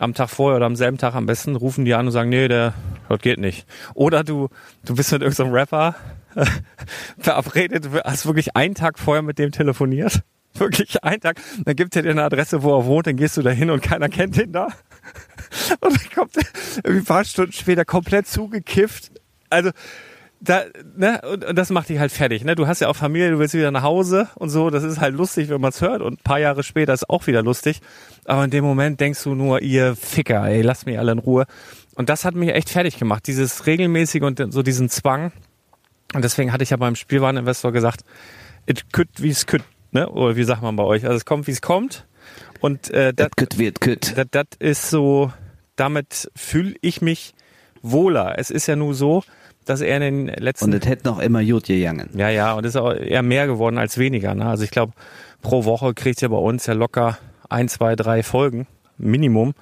am Tag vorher oder am selben Tag am besten rufen die an und sagen, nee, der, das geht nicht. Oder du, du bist mit irgendeinem Rapper *laughs* verabredet, du hast wirklich einen Tag vorher mit dem telefoniert. *laughs* Wirklich einen Tag. Dann gibt er dir eine Adresse, wo er wohnt, dann gehst du da hin und keiner kennt ihn da. *laughs* Und dann kommt er irgendwie ein paar Stunden später komplett zugekifft. Also, da, ne, und, und das macht dich halt fertig, ne? Du hast ja auch Familie, du willst wieder nach Hause und so, das ist halt lustig, wenn man es hört und ein paar Jahre später ist auch wieder lustig. Aber in dem Moment denkst du nur, ihr Ficker, ey, lasst mich alle in Ruhe. Und das hat mich echt fertig gemacht, dieses regelmäßige und so diesen Zwang. Und deswegen hatte ich ja beim Spielwareninvestor gesagt, it could wie es could, ne? Oder wie sagt man bei euch? Also es kommt, wie es kommt. Und äh, das, wird das, das ist so, damit fühle ich mich wohler. Es ist ja nur so, dass er in den letzten Und es hätte noch immer gut gegangen. ja, ja, und es ist auch eher mehr geworden als weniger. Ne? Also ich glaube, pro Woche kriegt ihr bei uns ja locker ein, zwei, drei Folgen, Minimum.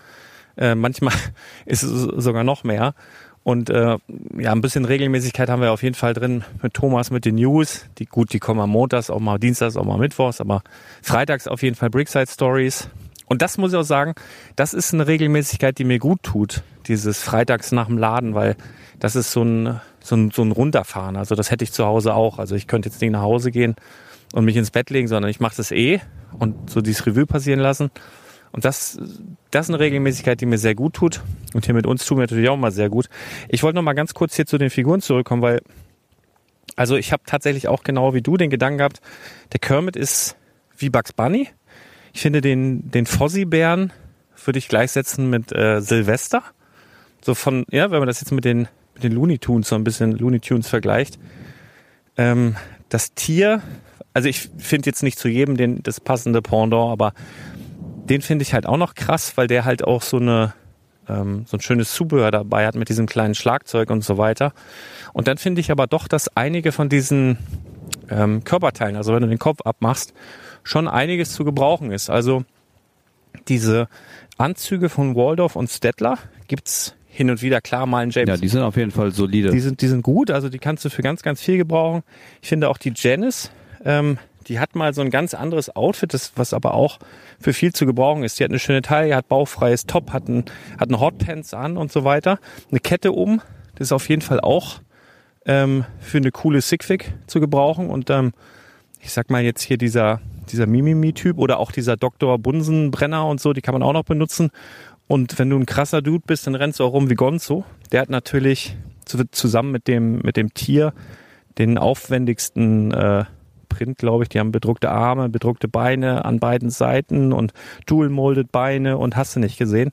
Äh, manchmal *laughs* ist es sogar noch mehr. Und äh, ja, ein bisschen Regelmäßigkeit haben wir auf jeden Fall drin mit Thomas, mit den News. Die gut, die kommen am Montags, auch mal Dienstags, auch mal Mittwochs, aber freitags auf jeden Fall Brickside Stories. Und das muss ich auch sagen, das ist eine Regelmäßigkeit, die mir gut tut, dieses Freitags nach dem Laden, weil das ist so ein, so ein, so ein Runterfahren. Also das hätte ich zu Hause auch. Also ich könnte jetzt nicht nach Hause gehen und mich ins Bett legen, sondern ich mache das eh und so dieses Revue passieren lassen. Und das, das ist eine Regelmäßigkeit, die mir sehr gut tut. Und hier mit uns tut mir natürlich auch mal sehr gut. Ich wollte noch mal ganz kurz hier zu den Figuren zurückkommen, weil also ich habe tatsächlich auch genau wie du den Gedanken gehabt, der Kermit ist wie Bugs Bunny. Ich finde den, den Fozzie-Bären würde ich gleichsetzen mit äh, Silvester. So von, ja, wenn man das jetzt mit den, mit den Looney Tunes so ein bisschen Looney Tunes vergleicht. Ähm, das Tier, also ich finde jetzt nicht zu jedem den, das passende Pendant, aber den finde ich halt auch noch krass, weil der halt auch so eine ähm, so ein schönes Zubehör dabei hat mit diesem kleinen Schlagzeug und so weiter. Und dann finde ich aber doch, dass einige von diesen ähm, Körperteilen, also wenn du den Kopf abmachst, schon einiges zu gebrauchen ist. Also diese Anzüge von Waldorf und Stettler gibt's hin und wieder klar mal in James Ja, die sind auf jeden Fall solide. die sind, die sind gut, also die kannst du für ganz, ganz viel gebrauchen. Ich finde auch die Janice, Ähm, die hat mal so ein ganz anderes Outfit, das, was aber auch für viel zu gebrauchen ist. Die hat eine schöne Taille, hat bauchfreies Top, hat ein, hat ein Hotpants an und so weiter. Eine Kette um, das ist auf jeden Fall auch ähm, für eine coole Sigfig zu gebrauchen. Und ähm, ich sag mal jetzt hier dieser, dieser Mimimi-Typ oder auch dieser Dr. Bunsenbrenner und so, die kann man auch noch benutzen. Und wenn du ein krasser Dude bist, dann rennst du auch rum wie Gonzo. Der hat natürlich zu, zusammen mit dem, mit dem Tier den aufwendigsten äh, Print, glaube ich. Die haben bedruckte Arme, bedruckte Beine an beiden Seiten und dual-molded Beine und hast du nicht gesehen.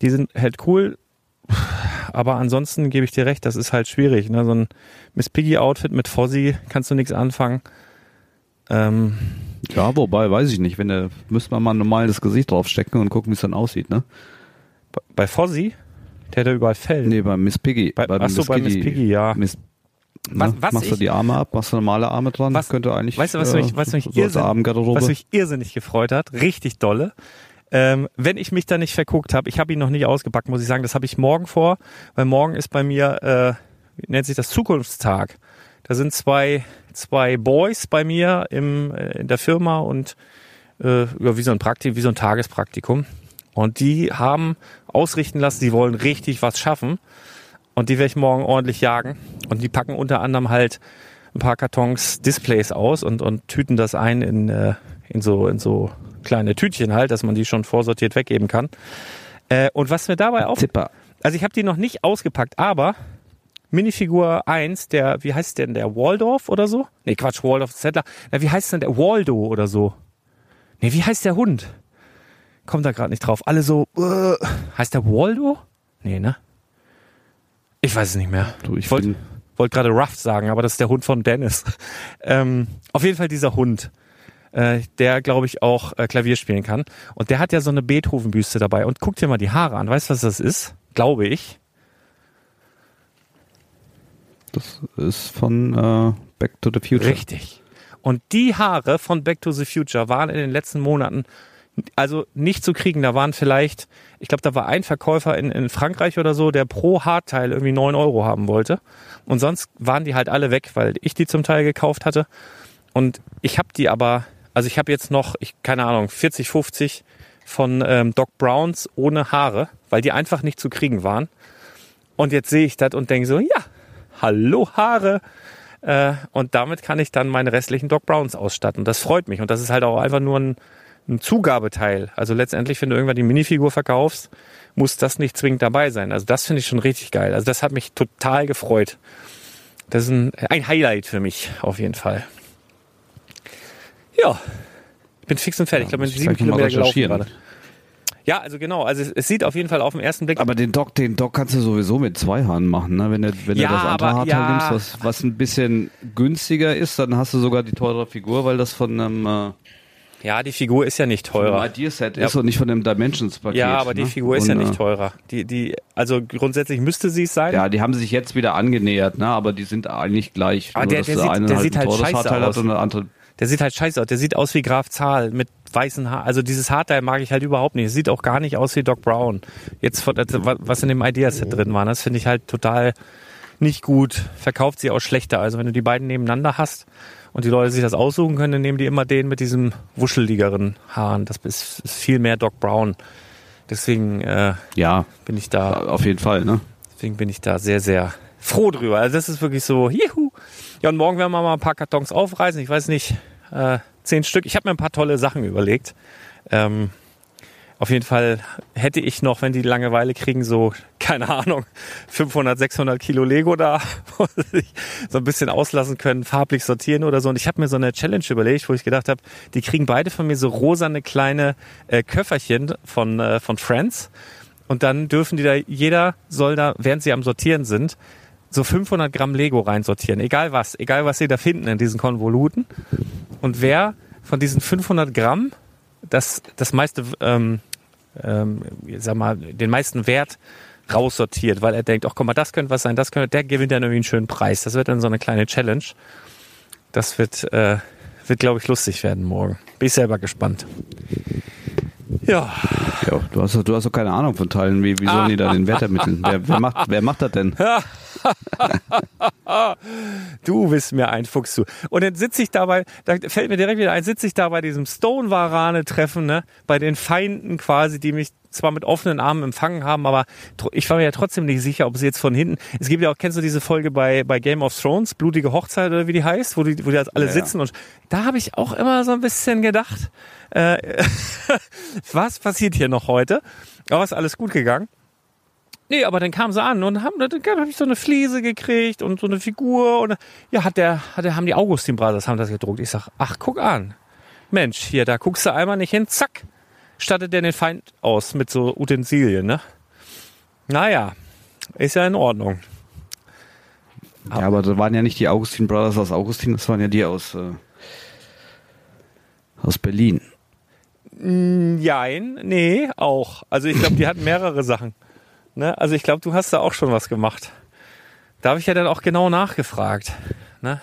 Die sind halt cool, aber ansonsten gebe ich dir recht, das ist halt schwierig. Ne? So ein Miss Piggy-Outfit mit Fozzie kannst du nichts anfangen. Ähm, Ja, wobei, weiß ich nicht. Wenn der, müsste man mal normal das Gesicht draufstecken und gucken, wie es dann aussieht, ne? bei Fozzie, der hat ja überall Fell. Nee, bei Miss Piggy. Bei- ach so, bei Miss Piggy, ja. Miss, Was- ne? was machst du ich- die Arme ab, machst du normale Arme dran, Was- könnte eigentlich weißt du, was mich- was mich so Abendgarderobe. Was mich irrsinnig gefreut hat, richtig dolle. Ähm, wenn ich mich da nicht verguckt habe, ich habe ihn noch nicht ausgepackt, muss ich sagen, das habe ich morgen vor, weil morgen ist bei mir, äh, wie nennt sich das, Zukunftstag. Da sind zwei, zwei Boys bei mir im, äh, in der Firma und äh, wie so ein Praktikum, wie so ein Tagespraktikum. Und die haben ausrichten lassen, die wollen richtig was schaffen. Und die werde ich morgen ordentlich jagen. Und die packen unter anderem halt ein paar Kartons Displays aus und, und tüten das ein in, äh, in, so, in so kleine Tütchen halt, dass man die schon vorsortiert weggeben kann. Äh, und was mir dabei auf... Zipper. Also ich habe die noch nicht ausgepackt, aber Minifigur 1, der, wie heißt denn der, Waldorf oder so? Nee, Quatsch, Waldorf Zettler. Na, wie heißt denn der, Waldo oder so? Nee, wie heißt der Hund? Kommt da gerade nicht drauf. Alle so, äh, heißt der Waldo? Nee, ne? Ich weiß es nicht mehr. Du, ich wollte wollt gerade Ruff sagen, aber das ist der Hund von Dennis. *laughs* ähm, auf jeden Fall dieser Hund, äh, der, glaube ich, auch äh, Klavier spielen kann. Und der hat ja so eine Beethoven-Büste dabei. Und guck dir mal die Haare an. Weißt du, was das ist? Glaube ich. Das ist von äh, Back to the Future. Richtig. Und die Haare von Back to the Future waren in den letzten Monaten also nicht zu kriegen. Da waren vielleicht, ich glaube, da war ein Verkäufer in, in Frankreich oder so, der pro Haarteil irgendwie neun Euro haben wollte. Und sonst waren die halt alle weg, weil ich die zum Teil gekauft hatte. Und ich habe die aber, also ich habe jetzt noch, ich keine Ahnung, 40, 50 von ähm, Doc Browns ohne Haare, weil die einfach nicht zu kriegen waren. Und jetzt sehe ich das und denke so, ja, hallo Haare. Äh, und damit kann ich dann meine restlichen Doc Browns ausstatten. Das freut mich. Und das ist halt auch einfach nur ein, ein Zugabeteil. Also letztendlich, wenn du irgendwann die Minifigur verkaufst, muss das nicht zwingend dabei sein. Also das finde ich schon richtig geil. Also das hat mich total gefreut. Das ist ein, ein Highlight für mich, auf jeden Fall. Ja, ich bin fix und fertig. Ja, ich glaube, ich sieben Kilometer gelaufen gerade. Ja, also genau. Also es, es sieht auf jeden Fall auf den ersten Blick Aber den Dock, den Dock kannst du sowieso mit zwei Haaren machen, ne? Wenn du, wenn Ja, du das andere Haarteil ja. nimmst, was, was ein bisschen günstiger ist, dann hast du sogar die teure Figur, weil das von einem, äh, Ja, die Figur ist ja nicht von einem teurer. Idea-Set Ja. ist und nicht von dem Dimensions-Paket. Ja, aber die ne? Figur ist und, ja nicht teurer. Die, die, also grundsätzlich müsste sie es sein. Ja, die haben sich jetzt wieder angenähert, ne? aber die sind eigentlich gleich. Aber der- der sieht- der halt sieht halt scheiße Haarteil aus. hat und der andere. Der sieht halt scheiße aus. Der sieht aus wie Graf Zahl mit weißen Haaren. Also dieses Haarteil mag ich halt überhaupt nicht. Es sieht auch gar nicht aus wie Doc Brown. Jetzt, wa- was in dem Ideaset drin war, das finde ich halt total nicht gut. Verkauft sie auch schlechter. Also wenn du die beiden nebeneinander hast und die Leute sich das aussuchen können, dann nehmen die immer den mit diesem wuscheligeren Haaren. Das ist, ist viel mehr Doc Brown. Deswegen äh, Ja, bin ich da auf jeden Fall, ne? Deswegen bin ich da sehr, sehr froh drüber. Also das ist wirklich so, juhu. Ja, und morgen werden wir mal ein paar Kartons aufreißen. Ich weiß nicht, äh, zehn Stück. Ich habe mir ein paar tolle Sachen überlegt. Ähm, auf jeden Fall hätte ich noch, wenn die Langeweile kriegen, so, keine Ahnung, 500, 600 Kilo Lego da, *laughs* wo sie sich so ein bisschen auslassen können, farblich sortieren oder so. Und ich habe mir so eine Challenge überlegt, wo ich gedacht habe, die kriegen beide von mir so rosane kleine äh, Köfferchen von, äh, von Friends. Und dann dürfen die da, jeder soll da, während sie am Sortieren sind, so 500 Gramm Lego reinsortieren. Egal was, egal was sie da finden in diesen Konvoluten. Und wer von diesen 500 Gramm das, das meiste, ähm, ähm, sag mal, den meisten Wert raussortiert, weil er denkt, ach guck mal, das könnte was sein, das könnte, der gewinnt dann irgendwie einen schönen Preis. Das wird dann so eine kleine Challenge. Das wird, äh, wird glaube ich, lustig werden morgen. Bin ich selber gespannt. Ja, Ja, du hast, doch- du hast doch keine Ahnung von Teilen. Wie, wie sollen die da den Wert ermitteln? Wer, wer, macht, wer macht das denn? *laughs* *laughs* du bist mir ein Fuchs, du. Und dann sitze ich dabei, da fällt mir direkt wieder ein, sitze ich da bei diesem Stone-Warane-Treffen, ne, bei den Feinden quasi, die mich zwar mit offenen Armen empfangen haben, aber ich war mir ja trotzdem nicht sicher, ob sie jetzt von hinten. Es gibt ja auch, kennst du diese Folge bei, bei Game of Thrones, Blutige Hochzeit oder wie die heißt, wo die, wo die halt alle Ja, ja. sitzen und da habe ich auch immer so ein bisschen gedacht, äh, *laughs* was passiert hier noch heute? Aber ist alles gut gegangen. Nee, aber dann kamen sie an und haben, dann habe ich so eine Fliese gekriegt und so eine Figur und ja, hat der, hat der, haben die Augustin Brothers haben das gedruckt. Ich sag, ach, guck an. Mensch, hier, da guckst du einmal nicht hin, zack, stattet der den Feind aus mit so Utensilien, ne? Naja, ist ja in Ordnung. Ja, aber das waren ja nicht die Augustin Brothers aus Augustin, das waren ja die aus, äh, aus Berlin. Jein, nee, auch. Also ich glaube, die hatten mehrere Sachen. Ne? Also ich glaube, du hast da auch schon was gemacht. Da habe ich ja dann auch genau nachgefragt. Ne?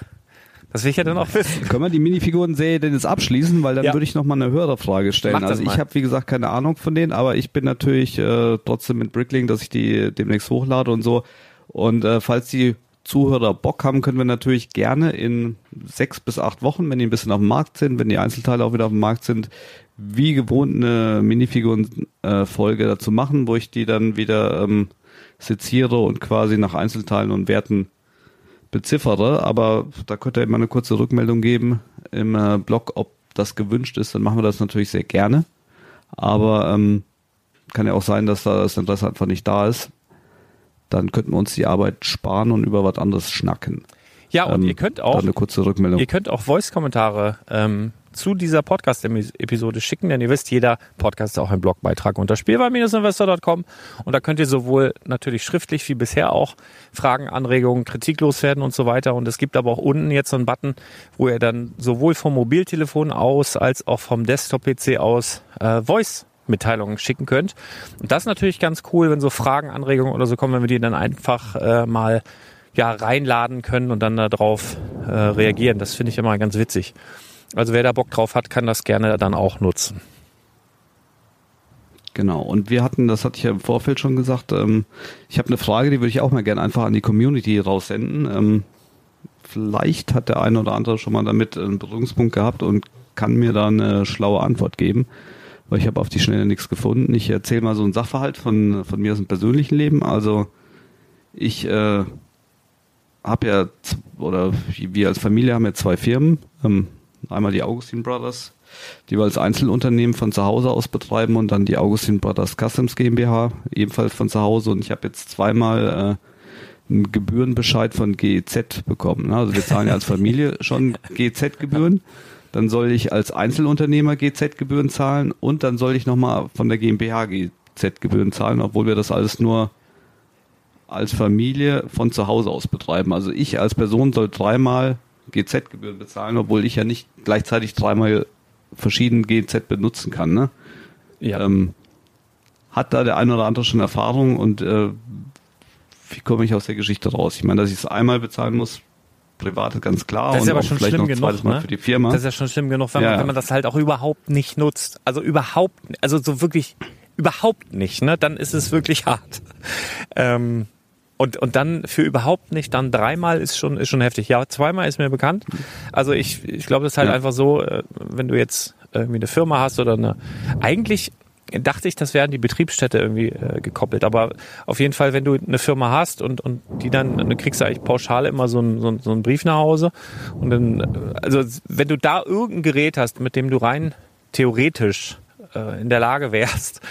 Das will ich ja dann auch wissen. Können wir die Minifiguren-Serie denn jetzt abschließen? Weil dann Ja. würde ich noch mal eine höhere Frage stellen. Also ich habe, wie gesagt, keine Ahnung von denen, aber ich bin natürlich äh, trotzdem mit Brickling, dass ich die demnächst hochlade und so. Und äh, falls die Zuhörer Bock haben, können wir natürlich gerne in sechs bis acht Wochen, wenn die ein bisschen auf dem Markt sind, wenn die Einzelteile auch wieder auf dem Markt sind, wie gewohnt eine Minifiguren-Folge dazu machen, wo ich die dann wieder ähm, seziere und quasi nach Einzelteilen und Werten beziffere, aber da könnt ihr immer eine kurze Rückmeldung geben im äh, Blog, ob das gewünscht ist, dann machen wir das natürlich sehr gerne. Aber ähm, kann ja auch sein, dass da das Interesse einfach nicht da ist. Dann könnten wir uns die Arbeit sparen und über was anderes schnacken. Ja, und Ähm, ihr könnt auch, eine kurze Rückmeldung. ihr könnt auch Voice-Kommentare ähm, zu dieser Podcast-Episode schicken, denn ihr wisst, jeder Podcast ist auch ein Blogbeitrag unter spielwaren-investor.com und da könnt ihr sowohl natürlich schriftlich wie bisher auch Fragen, Anregungen, Kritik loswerden und so weiter und es gibt aber auch unten jetzt so einen Button, wo ihr dann sowohl vom Mobiltelefon aus als auch vom Desktop-PC aus äh, Voice Mitteilungen schicken könnt. Und das ist natürlich ganz cool, wenn so Fragen, Anregungen oder so kommen, wenn wir die dann einfach äh, mal ja, reinladen können und dann darauf äh, reagieren. Das finde ich immer ganz witzig. Also wer da Bock drauf hat, kann das gerne dann auch nutzen. Genau. Und wir hatten, das hatte ich ja im Vorfeld schon gesagt, ähm, ich habe eine Frage, die würde ich auch mal gerne einfach an die Community raussenden. Ähm, vielleicht hat der eine oder andere schon mal damit einen Berührungspunkt gehabt und kann mir da eine schlaue Antwort geben, weil ich habe auf die Schnelle nichts gefunden. Ich erzähle mal so einen Sachverhalt von, von mir aus dem persönlichen Leben. Also ich äh, habe ja, oder wir als Familie haben ja zwei Firmen. Ähm, einmal die Augustin Brothers, die wir als Einzelunternehmen von zu Hause aus betreiben und dann die Augustin Brothers Customs GmbH, ebenfalls von zu Hause. Und ich habe jetzt zweimal äh, einen Gebührenbescheid von GEZ bekommen. ne? Also wir zahlen ja als Familie *laughs* schon GEZ-Gebühren. Dann soll ich als Einzelunternehmer GZ-Gebühren zahlen und dann soll ich nochmal von der GmbH GZ-Gebühren zahlen, obwohl wir das alles nur als Familie von zu Hause aus betreiben. Also ich als Person soll dreimal GZ-Gebühren bezahlen, obwohl ich ja nicht gleichzeitig dreimal verschieden GZ benutzen kann. Ne? Ja. Ähm, hat da der eine oder andere schon Erfahrung und äh, wie komme ich aus der Geschichte raus? Ich meine, dass ich es einmal bezahlen muss, privat ganz klar Das ist aber schon schlimm genug, ne? für die Firma. Das ist ja schon schlimm genug, wenn, Ja. man, wenn man das halt auch überhaupt nicht nutzt. Also überhaupt, also so wirklich überhaupt nicht, ne? Dann ist es wirklich hart. Ähm, und, und dann für überhaupt nicht, dann dreimal ist schon, ist schon heftig. Ja, zweimal ist mir bekannt. Also ich, ich glaube, das ist halt Ja. einfach so, äh, wenn du jetzt irgendwie eine Firma hast oder eine, eigentlich dachte ich, das wären die Betriebsstätte irgendwie äh, gekoppelt. Aber auf jeden Fall, wenn du eine Firma hast und, und die dann, dann kriegst du eigentlich pauschal immer so einen, so, einen, so einen Brief nach Hause. Und dann, äh, also wenn du da irgendein Gerät hast, mit dem du rein theoretisch äh, in der Lage wärst,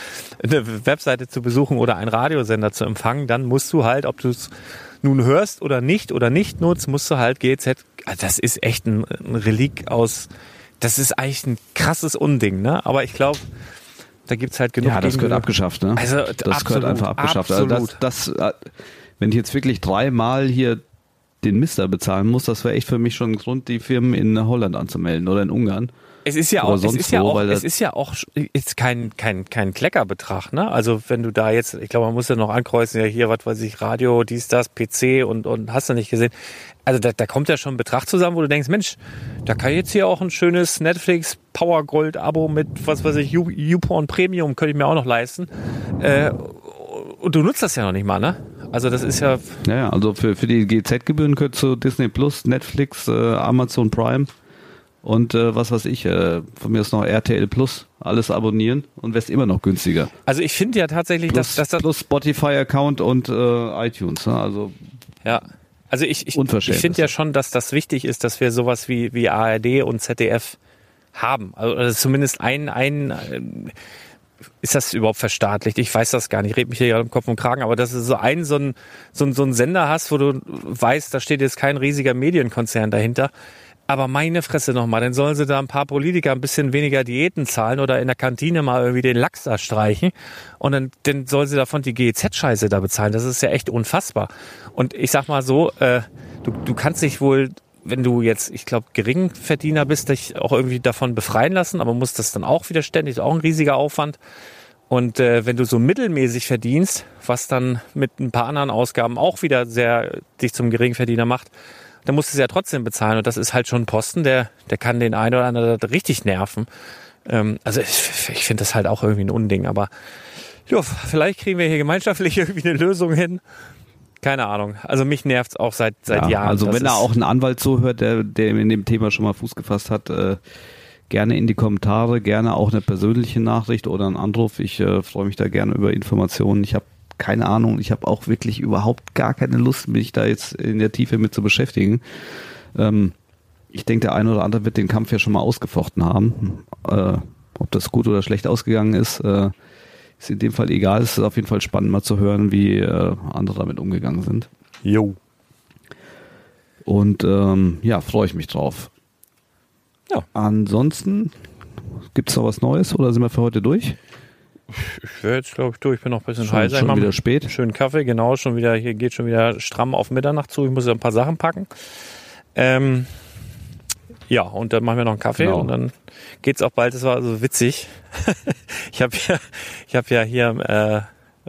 eine Webseite zu besuchen oder einen Radiosender zu empfangen, dann musst du halt, ob du es nun hörst oder nicht oder nicht nutzt, musst du halt GZ. Also das ist echt ein, ein Relik aus. Das ist eigentlich ein krasses Unding, ne? Aber ich glaube, da gibt's halt genug. ja, das gehört abgeschafft. Ne? Also, das absolut, gehört einfach abgeschafft. Also absolut. das, das, äh, wenn ich jetzt wirklich dreimal hier den Mister bezahlen muss, das wäre echt für mich schon ein Grund, die Firmen in Holland anzumelden oder in Ungarn. Es ist ja auch, es ist ja wo, auch, es ist ja auch ist kein kein kein Kleckerbetrag, ne? Also wenn du da jetzt, ich glaube, man muss ja noch ankreuzen, ja hier, was weiß ich, Radio, dies, das, PC und und hast du nicht gesehen. Also da, da kommt ja schon ein Betrag zusammen, wo du denkst, Mensch, da kann ich jetzt hier auch ein schönes Netflix Power Gold Abo mit was weiß ich, You- YouPorn Premium könnte ich mir auch noch leisten. Äh, und du nutzt das ja noch nicht mal, ne? Also das ist ja, Ja, ja, also für, für die GZ-Gebühren könntest du Disney Plus, Netflix, äh, Amazon Prime und äh, was weiß ich, äh, von mir ist noch RTL Plus, alles abonnieren und wärst immer noch günstiger. also ich finde ja tatsächlich, Plus, dass, dass das, plus Spotify-Account und äh, iTunes. Ne? Also ja, also ich, ich, ich finde ja schon, dass das wichtig ist, dass wir sowas wie, wie ARD und ZDF haben. Also oder zumindest ein, ein, ähm, ist das überhaupt verstaatlicht? Ich weiß das gar nicht. Ich rede mich hier gerade im Kopf und Kragen, aber dass du so einen, so einen, so einen, so einen Sender hast, wo du weißt, da steht jetzt kein riesiger Medienkonzern dahinter. Aber meine Fresse nochmal, dann sollen sie da ein paar Politiker ein bisschen weniger Diäten zahlen oder in der Kantine mal irgendwie den Lachs da streichen und dann, dann sollen sie davon die GEZ-Scheiße da bezahlen. Das ist ja echt unfassbar. Und ich sag mal so, äh, du, du kannst dich wohl, wenn du jetzt, ich glaube, Geringverdiener bist, dich auch irgendwie davon befreien lassen, aber musst das dann auch wieder ständig, ist auch ein riesiger Aufwand. Und äh, wenn du so mittelmäßig verdienst, was dann mit ein paar anderen Ausgaben auch wieder sehr dich zum Geringverdiener macht, dann musst du es ja trotzdem bezahlen. Und das ist halt schon ein Posten, der, der kann den einen oder anderen richtig nerven. Ähm, also ich, ich finde das halt auch irgendwie ein Unding. Aber jo, vielleicht kriegen wir hier gemeinschaftlich *laughs* irgendwie eine Lösung hin. Keine Ahnung. Also mich nervt's auch seit seit ja, Jahren. Also wenn da auch ein Anwalt zuhört, der, der in dem Thema schon mal Fuß gefasst hat, äh, gerne in die Kommentare, gerne auch eine persönliche Nachricht oder einen Anruf. Ich äh, freue mich da gerne über Informationen. Ich habe keine Ahnung, ich habe auch wirklich überhaupt gar keine Lust, mich da jetzt in der Tiefe mit zu beschäftigen. Ähm, ich denke, der eine oder andere wird den Kampf ja schon mal ausgefochten haben. Äh, ob das gut oder schlecht ausgegangen ist, äh, ist in dem Fall egal. Es ist auf jeden Fall spannend mal zu hören, wie äh, andere damit umgegangen sind. Jo. Und ähm, ja, freue ich mich drauf. Ja. Ansonsten gibt es noch was Neues oder sind wir für heute durch? Ich wäre jetzt, glaube ich, durch. Ich bin noch ein bisschen Schon- heiser. Ich schon wieder spät. Schönen Kaffee, genau. Schon wieder, hier geht schon wieder stramm auf Mitternacht zu. Ich muss ja ein paar Sachen packen. Ähm, ja, und dann machen wir noch einen Kaffee Genau. und dann geht's auch bald. Das war so witzig. *laughs* ich habe ja, ich habe ja hier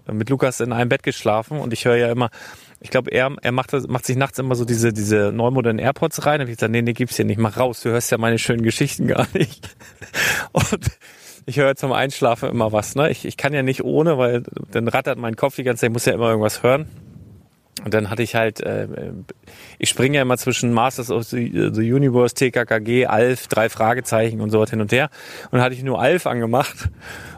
äh, mit Lukas in einem Bett geschlafen und ich höre ja immer, ich glaube, er, er macht, das- macht sich nachts immer so diese, diese neu modernen AirPods rein. Da hab ich gesagt, nee, nee, gibt's hier nicht. Mach raus. Du hörst ja meine schönen Geschichten gar nicht. *laughs* Und ich höre zum Einschlafen immer was. Ne? Ich, ich kann ja nicht ohne, weil dann rattert mein Kopf die ganze Zeit, ich muss ja immer irgendwas hören. Und dann hatte ich halt, äh, ich springe ja immer zwischen Masters of the, the Universe, TKKG, Alf, drei Fragezeichen und so was hin und her. Und dann hatte ich nur Alf angemacht.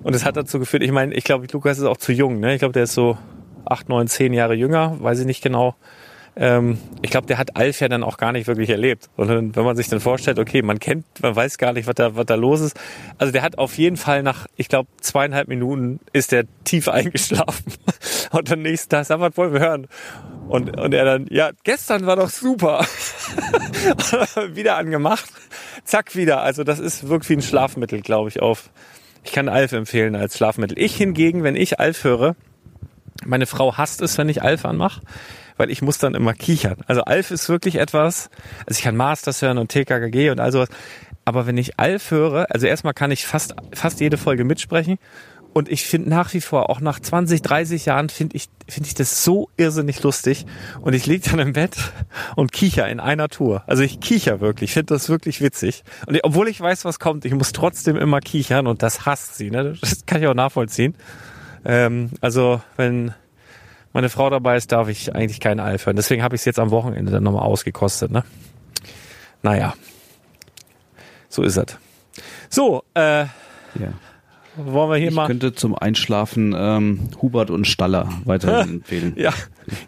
Und das hat dazu geführt, ich meine, ich glaube, Lukas ist auch zu jung. Ne? Ich glaube, der ist so acht, neun, zehn Jahre jünger, weiß ich nicht genau. Ähm, ich glaube, der hat Alf ja dann auch gar nicht wirklich erlebt. Und wenn man sich dann vorstellt, okay, man kennt, man weiß gar nicht, was da, was da los ist. Also der hat auf jeden Fall nach, ich glaube, zweieinhalb Minuten ist der tief *laughs* eingeschlafen. Und dann nächsten Tag, sag, was wollen wir hören? Und, und er dann, ja, gestern war doch super. *laughs* wieder angemacht. Zack, wieder. Also das ist wirklich ein Schlafmittel, glaube ich, auf. Ich kann Alf empfehlen als Schlafmittel. Ich hingegen, wenn ich Alf höre, meine Frau hasst es, wenn ich Alf anmache, weil ich muss dann immer kichern. Also Alf ist wirklich etwas, also ich kann Masters hören und TKKG und all sowas, aber wenn ich Alf höre, also erstmal kann ich fast, fast jede Folge mitsprechen und ich finde nach wie vor, auch nach 20, 30 Jahren, finde ich, finde ich das so irrsinnig lustig und ich liege dann im Bett und kicher in einer Tour. Also ich kicher wirklich, ich finde das wirklich witzig. Und ich, obwohl ich weiß, was kommt, ich muss trotzdem immer kichern und das hasst sie. Ne? Das kann ich auch nachvollziehen. Ähm, also wenn meine Frau dabei ist, darf ich eigentlich keinen Alf hören. Deswegen habe ich es jetzt am Wochenende dann nochmal ausgekostet. Ne? Naja, so ist es. So, äh, Ja. wollen wir hier Ich mal... könnte zum Einschlafen ähm, Hubert und Staller weiterhin *laughs* empfehlen. Ja,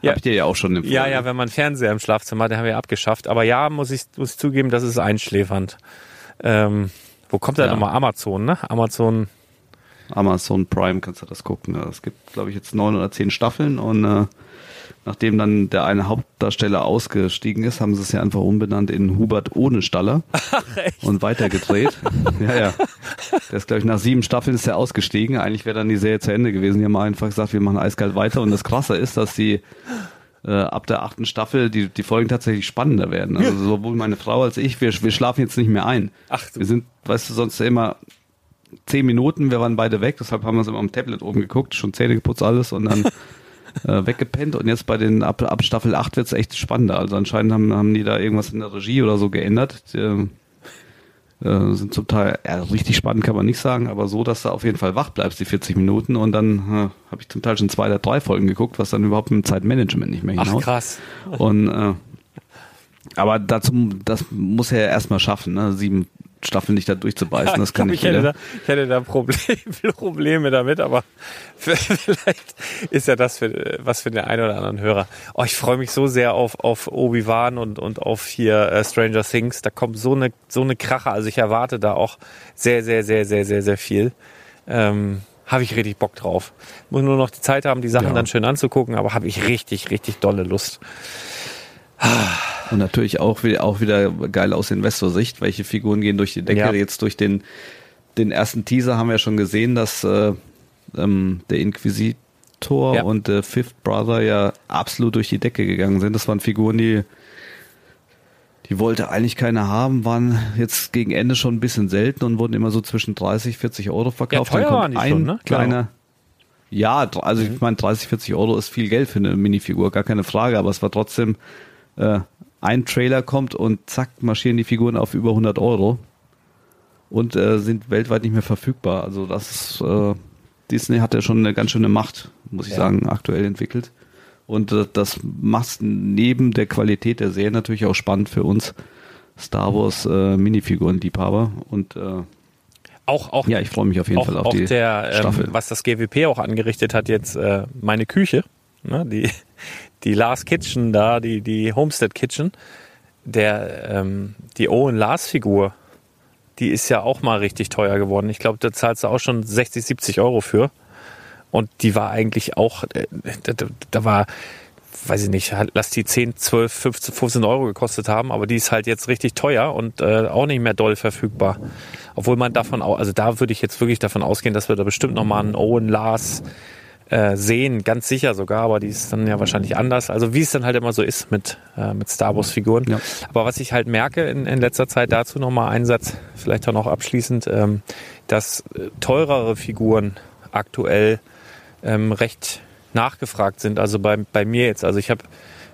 ja. Hab ich dir ja auch schon empfohlen. Ja, ja, wenn man Fernseher im Schlafzimmer hat, den haben wir ja abgeschafft. Aber ja, muss ich, muss ich zugeben, das ist einschläfernd. Ähm, wo kommt der Ja. nochmal? Amazon, ne? Amazon. Amazon Prime kannst du das gucken. Es gibt, glaube ich, jetzt neun oder zehn Staffeln und äh, nachdem dann der eine Hauptdarsteller ausgestiegen ist, haben sie es ja einfach umbenannt in Hubert ohne Staller *laughs* und weitergedreht. *laughs* ja, ja. Der ist, glaube ich, nach sieben Staffeln ist er ausgestiegen. Eigentlich wäre dann die Serie zu Ende gewesen. Die haben einfach gesagt, wir machen eiskalt weiter. Und das Krasse ist, dass die äh, ab der achten Staffel die, die Folgen tatsächlich spannender werden. Also sowohl meine Frau als ich, wir, wir schlafen jetzt nicht mehr ein. Ach du. Wir sind, weißt du, sonst immer zehn Minuten, wir waren beide weg, deshalb haben wir uns immer am Tablet oben geguckt, schon Zähne geputzt alles und dann *laughs* äh, weggepennt und jetzt bei den ab, ab Staffel 8 wird es echt spannender. Also anscheinend haben, haben die da irgendwas in der Regie oder so geändert. Die, Äh, sind zum Teil ja, richtig spannend, kann man nicht sagen, aber so, dass du auf jeden Fall wach bleibst, die 40 Minuten. Und dann äh, habe ich zum Teil schon zwei oder drei Folgen geguckt, was dann überhaupt mit dem Zeitmanagement nicht mehr hinaus. Ach krass. Und äh, aber dazu, das muss er ja erstmal schaffen, ne? Sieben Staffeln nicht da durchzubeißen, das kann ich, nicht glaub, ich hätte da, ich hätte da Problem, *laughs* Probleme damit, aber vielleicht ist ja das für, was für den einen oder anderen Hörer. Oh, ich freue mich so sehr auf, auf Obi-Wan und, und auf hier äh, Stranger Things. Da kommt so eine, so eine Krache. Also ich erwarte da auch sehr, sehr, sehr, sehr, sehr, sehr viel. Ähm, habe ich richtig Bock drauf. Muss nur noch die Zeit haben, die Sachen Ja. dann schön anzugucken, aber habe ich richtig, richtig dolle Lust. Und natürlich auch wieder, auch wieder geil aus Investorsicht, welche Figuren gehen durch die Decke. Ja. Jetzt durch den, den ersten Teaser haben wir schon gesehen, dass äh, ähm, der Inquisitor Ja. und der Fifth Brother ja absolut durch die Decke gegangen sind. Das waren Figuren, die die wollte eigentlich keiner haben, waren jetzt gegen Ende schon ein bisschen selten und wurden immer so zwischen 30, 40 Euro verkauft. Ja, teuer Dann kommt ein schon, ne? kleiner, ja, also ich meine, 30, 40 Euro ist viel Geld für eine Minifigur, gar keine Frage, aber es war trotzdem, äh, ein Trailer kommt und zack, marschieren die Figuren auf über 100 Euro und äh, sind weltweit nicht mehr verfügbar. Also das ist, äh, Disney hat ja schon eine ganz schöne Macht, muss ich Ja. sagen, aktuell entwickelt. Und äh, das macht neben der Qualität der Serie natürlich auch spannend für uns Star Wars äh, Minifiguren-Liebhaber. Und äh, Auch, auch, ja, ich freue mich auf jeden auch, Fall auf auch die der, ähm, Staffel. was das GWP auch angerichtet hat, jetzt äh, meine Küche, ne, die, die Lars Kitchen da, die, die Homestead Kitchen, der, ähm, die Owen Lars Figur, die ist ja auch mal richtig teuer geworden. Ich glaube, da zahlst du auch schon 60, 70 Euro für. Und die war eigentlich auch, äh, da, da- war, weiß ich nicht, halt, lass die 10, 12, 15, 15 Euro gekostet haben, aber die ist halt jetzt richtig teuer und äh, auch nicht mehr doll verfügbar. Obwohl man davon auch, also da würde ich jetzt wirklich davon ausgehen, dass wir da bestimmt nochmal einen Owen Lars äh, sehen, ganz sicher sogar, aber die ist dann ja wahrscheinlich anders. Also wie es dann halt immer so ist mit, äh, mit Star Wars Figuren. Ja. Aber was ich halt merke in, in letzter Zeit dazu nochmal einen Satz, vielleicht auch noch abschließend, ähm, dass äh, teurere Figuren aktuell ähm, recht nachgefragt sind. Also bei, bei mir jetzt. Also ich habe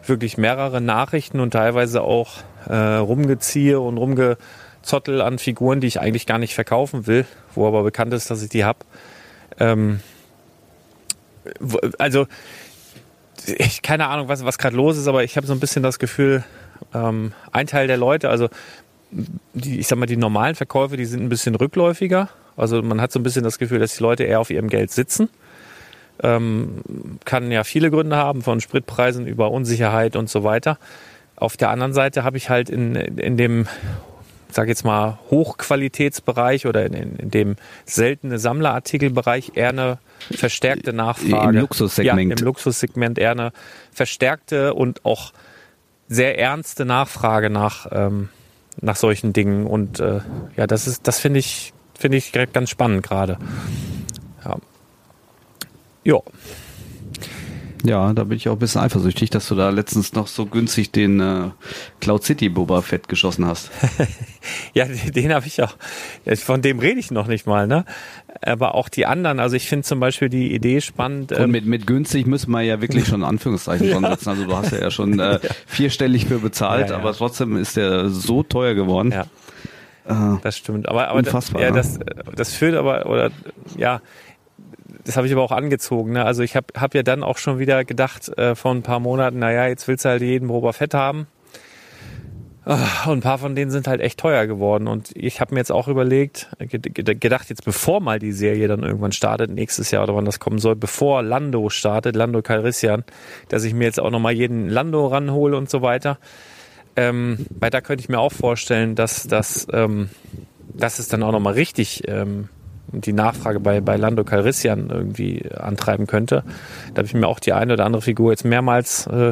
wirklich mehrere Nachrichten und teilweise auch äh, rumgeziehe und rumgezottel an Figuren, die ich eigentlich gar nicht verkaufen will, wo aber bekannt ist, dass ich die habe. Ähm, also ich keine Ahnung, was, was gerade los ist, aber ich habe so ein bisschen das Gefühl, ähm, ein Teil der Leute, also die, ich sag mal, die normalen Verkäufe, die sind ein bisschen rückläufiger. Also man hat so ein bisschen das Gefühl, dass die Leute eher auf ihrem Geld sitzen. Ähm, kann ja viele Gründe haben, von Spritpreisen über Unsicherheit und so weiter. Auf der anderen Seite habe ich halt in, in dem, sag jetzt mal, Hochqualitätsbereich oder in, in, in dem seltene Sammlerartikelbereich eher eine verstärkte Nachfrage. Im Luxussegment. Ja, im Luxussegment eher eine verstärkte und auch sehr ernste Nachfrage nach, ähm, nach solchen Dingen. Und äh, ja, das ist, das finde ich, finde ich ganz spannend gerade. Ja. Jo. Ja, da bin ich auch ein bisschen eifersüchtig, dass du da letztens noch so günstig den äh, Cloud City Boba Fett geschossen hast. *laughs* Ja, den, den habe ich auch. Ja, Von dem rede ich noch nicht mal, ne? Aber auch die anderen. Also ich finde zum Beispiel die Idee spannend. Und ähm, mit, mit günstig müssen wir ja wirklich schon Anführungszeichen *laughs* dran setzen. Also du hast ja, ja schon äh, *laughs* vierstellig für bezahlt, Ja, ja. aber trotzdem ist der so teuer geworden. Ja. Äh, Das stimmt. Aber, aber Unfassbar, ja, ne? das, das führt aber, oder ja, das habe ich aber auch angezogen. Ne? Also ich habe hab ja dann auch schon wieder gedacht äh, vor ein paar Monaten, naja, jetzt willst du halt jeden Boba Fett haben. Ah, Und ein paar von denen sind halt echt teuer geworden. Und ich habe mir jetzt auch überlegt, ged- ged- gedacht, jetzt bevor mal die Serie dann irgendwann startet, nächstes Jahr oder wann das kommen soll, bevor Lando startet, Lando Calrissian, dass ich mir jetzt auch nochmal jeden Lando ranhole und so weiter. Ähm, weil da könnte ich mir auch vorstellen, dass, dass, ähm, dass es dann auch nochmal richtig ähm, die Nachfrage bei, bei Lando Calrissian irgendwie antreiben könnte. Da habe ich mir auch die eine oder andere Figur jetzt mehrmals, äh,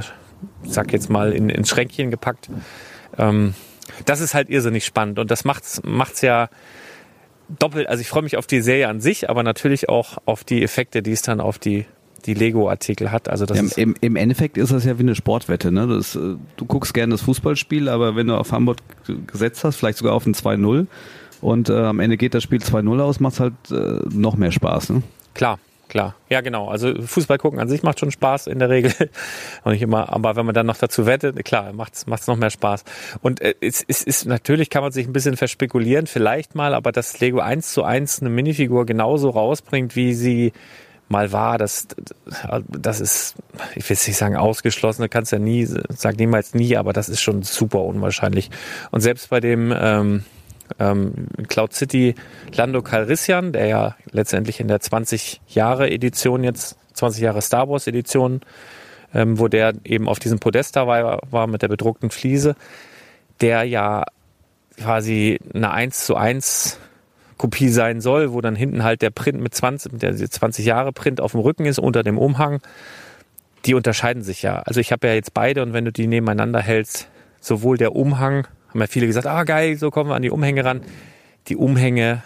ich sag jetzt mal, in, ins Schränkchen gepackt. Ähm, das ist halt irrsinnig spannend und das macht's, macht's ja doppelt. Also ich freue mich auf die Serie an sich, aber natürlich auch auf die Effekte, die es dann auf die, die Lego-Artikel hat. Also das Ja, im, Im Endeffekt ist das ja wie eine Sportwette. Ne? Das, äh, du guckst gerne das Fußballspiel, aber wenn du auf Hamburg gesetzt hast, vielleicht sogar auf ein 2-0 und äh, am Ende geht das Spiel 2-0 aus, macht halt äh, noch mehr Spaß. Ne? Klar, klar. Ja, genau. Also Fußball gucken an sich macht schon Spaß in der Regel. *laughs* Und nicht immer, aber wenn man dann noch dazu wettet, klar, macht's macht's noch mehr Spaß. Und äh, es, es ist natürlich kann man sich ein bisschen verspekulieren, vielleicht mal, aber dass Lego eins zu eins eine Minifigur genauso rausbringt, wie sie mal war, das, das ist, ich will jetzt nicht sagen ausgeschlossen, du kannst ja nie, sag niemals nie, aber das ist schon super unwahrscheinlich. Und selbst bei dem ähm, ähm, Cloud City Lando Calrissian, der ja letztendlich in der 20 Jahre Edition jetzt, 20 Jahre Star Wars Edition, ähm, wo der eben auf diesem Podest da war, war mit der bedruckten Fliese, der ja quasi eine 1 zu 1 Kopie sein soll, wo dann hinten halt der Print mit 20, mit der 20 Jahre Print auf dem Rücken ist, unter dem Umhang. Die unterscheiden sich ja. Also ich habe ja jetzt beide und wenn du die nebeneinander hältst, sowohl der Umhang, haben ja viele gesagt, ah geil, so kommen wir an die Umhänge ran. Die Umhänge,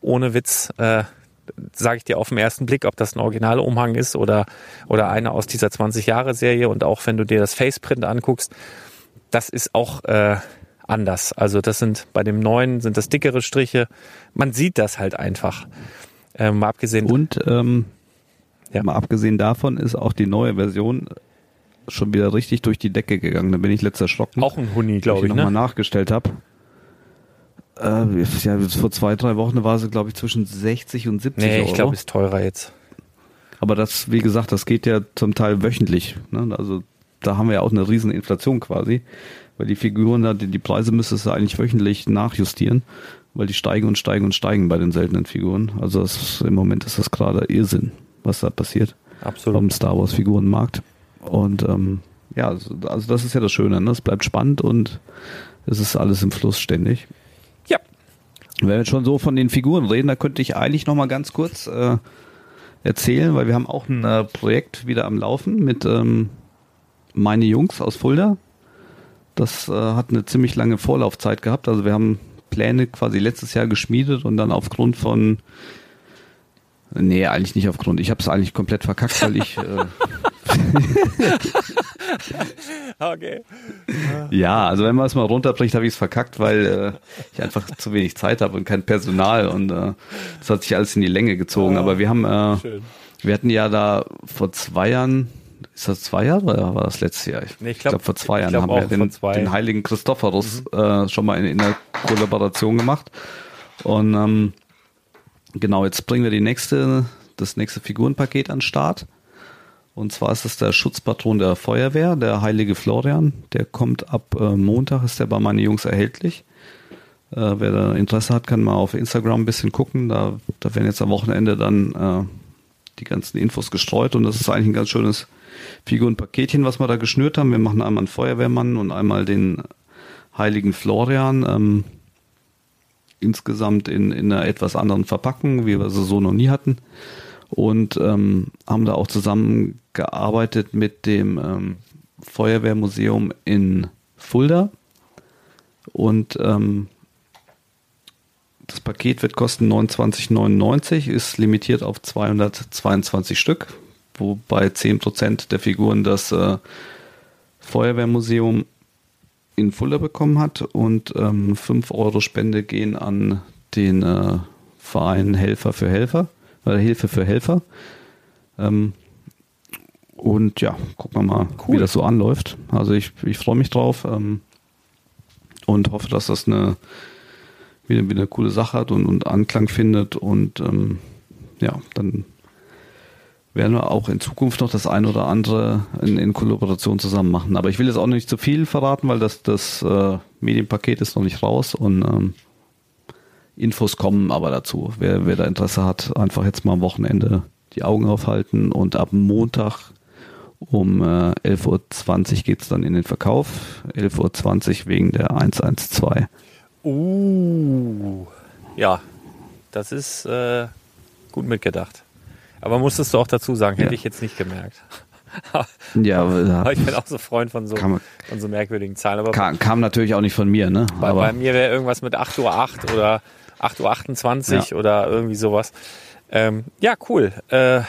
ohne Witz, äh, sage ich dir auf den ersten Blick, ob das ein originaler Umhang ist oder, oder einer aus dieser 20-Jahre-Serie. Und auch wenn du dir das Faceprint anguckst, das ist auch äh, anders. Also das sind bei dem neuen sind das dickere Striche. Man sieht das halt einfach. Ähm, mal abgesehen. Und ähm, ja. mal abgesehen davon ist auch die neue Version schon wieder richtig durch die Decke gegangen. Da bin ich letzter erschrocken. Auch ein Huni, glaube ich. ich ne? nochmal nachgestellt habe. Äh, ja, vor zwei, drei Wochen war sie, glaube ich, zwischen 60 und 70 nee, Euro. ich glaube, ist teurer jetzt. Aber das, wie gesagt, das geht ja zum Teil wöchentlich. Ne? Also da haben wir ja auch eine riesen Inflation quasi. Weil die Figuren, da, die, die Preise müsstest du eigentlich wöchentlich nachjustieren, weil die steigen und steigen und steigen bei den seltenen Figuren. Also das, im Moment ist das gerade Irrsinn, was da passiert. Absolut. Am Star Wars Figurenmarkt. Und ähm, ja, also, also das ist ja das Schöne. Ne? Es bleibt spannend und es ist alles im Fluss ständig. Ja. Wenn wir jetzt schon so von den Figuren reden, da könnte ich eigentlich noch mal ganz kurz äh, erzählen, weil wir haben auch ein äh, Projekt wieder am Laufen mit ähm, meine Jungs aus Fulda. Das äh, hat eine ziemlich lange Vorlaufzeit gehabt. Also wir haben Pläne quasi letztes Jahr geschmiedet und dann aufgrund von Nee, eigentlich nicht aufgrund. Ich habe es eigentlich komplett verkackt, weil ich. Äh, *laughs* *laughs* okay. ja, also wenn man es mal runterbricht, habe ich es verkackt, weil äh, ich einfach zu wenig Zeit habe und kein Personal und äh, das hat sich alles in die Länge gezogen. Oh, Aber wir haben, äh, schön. wir hatten ja da vor zwei Jahren, ist das zwei Jahre oder war das letztes Jahr? Nee, ich glaub- vor zwei ich Jahren glaub haben wir den, den heiligen Christophorus äh, schon mal in, in der Kollaboration gemacht. Und ähm, genau, jetzt bringen wir die nächste, das nächste Figurenpaket an den Start. Und zwar ist es der Schutzpatron der Feuerwehr, der heilige Florian. Der kommt ab äh, Montag, ist der bei meinen Jungs erhältlich. Äh, wer da Interesse hat, kann mal auf Instagram ein bisschen gucken. Da, da werden jetzt am Wochenende dann äh, die ganzen Infos gestreut und das ist eigentlich ein ganz schönes Figurenpaketchen, was wir da geschnürt haben. Wir machen einmal einen Feuerwehrmann und einmal den heiligen Florian. Ähm, insgesamt in, in einer etwas anderen Verpackung, wie wir sie so noch nie hatten. Und ähm, haben da auch zusammengearbeitet mit dem ähm, Feuerwehrmuseum in Fulda. Und ähm, das Paket wird kosten 29,99, ist limitiert auf 222 Stück, wobei 10% der Figuren das äh, Feuerwehrmuseum in Fulda bekommen hat und ähm, 5 Euro Spende gehen an den äh, Verein Helfer für Helfer, oder Hilfe für Helfer. Ähm, und ja, gucken wir mal, wie das so anläuft. Also ich, ich freue mich drauf ähm, und hoffe, dass das eine wieder, wieder eine coole Sache hat und, und Anklang findet und ähm, ja, dann werden wir auch in Zukunft noch das ein oder andere in, in Kollaboration zusammen machen. Aber ich will jetzt auch nicht zu viel verraten, weil das, das äh, Medienpaket ist noch nicht raus und ähm, Infos kommen aber dazu. Wer, wer da Interesse hat, einfach jetzt mal am Wochenende die Augen aufhalten und ab Montag um äh, 11.20 Uhr geht es dann in den Verkauf. 11.20 Uhr wegen der 112. Uh. Ja, das ist äh, gut mitgedacht. Aber musstest du auch dazu sagen, hätte Ja. ich jetzt nicht gemerkt. *laughs* Ja, aber, *laughs* ich bin auch so Freund von so, Kam- von so merkwürdigen Zahlen. Aber kam, kam natürlich auch nicht von mir, ne? bei, bei mir wäre irgendwas mit 8.08 Uhr oder 8.28 Uhr Ja. oder irgendwie sowas. Ähm, ja, cool. Äh,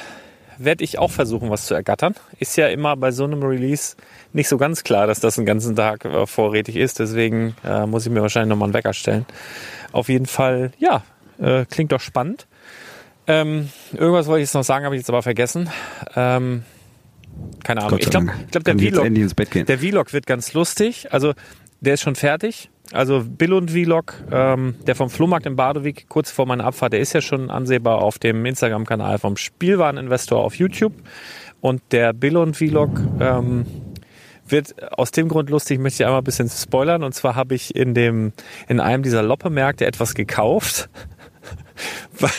Werde ich auch versuchen, was zu ergattern. Ist ja immer bei so einem Release nicht so ganz klar, dass das einen ganzen Tag äh, vorrätig ist. Deswegen äh, muss ich mir wahrscheinlich nochmal einen Wecker stellen. Auf jeden Fall, ja, äh, klingt doch spannend. Ähm, irgendwas wollte ich jetzt noch sagen, habe ich jetzt aber vergessen. Ähm, keine Ahnung. Ich glaube, glaub, der Vlog, der Vlog wird ganz lustig. Also der ist schon fertig. Also Bill und Vlog, ähm, der vom Flohmarkt in Badewig, kurz vor meiner Abfahrt, der ist ja schon ansehbar auf dem Instagram-Kanal vom Spielwareninvestor auf YouTube. Und der Bill und Vlog ähm, wird aus dem Grund lustig, möchte ich einmal ein bisschen spoilern. Und zwar habe ich in dem, in einem dieser Loppe-Märkte etwas gekauft, *laughs*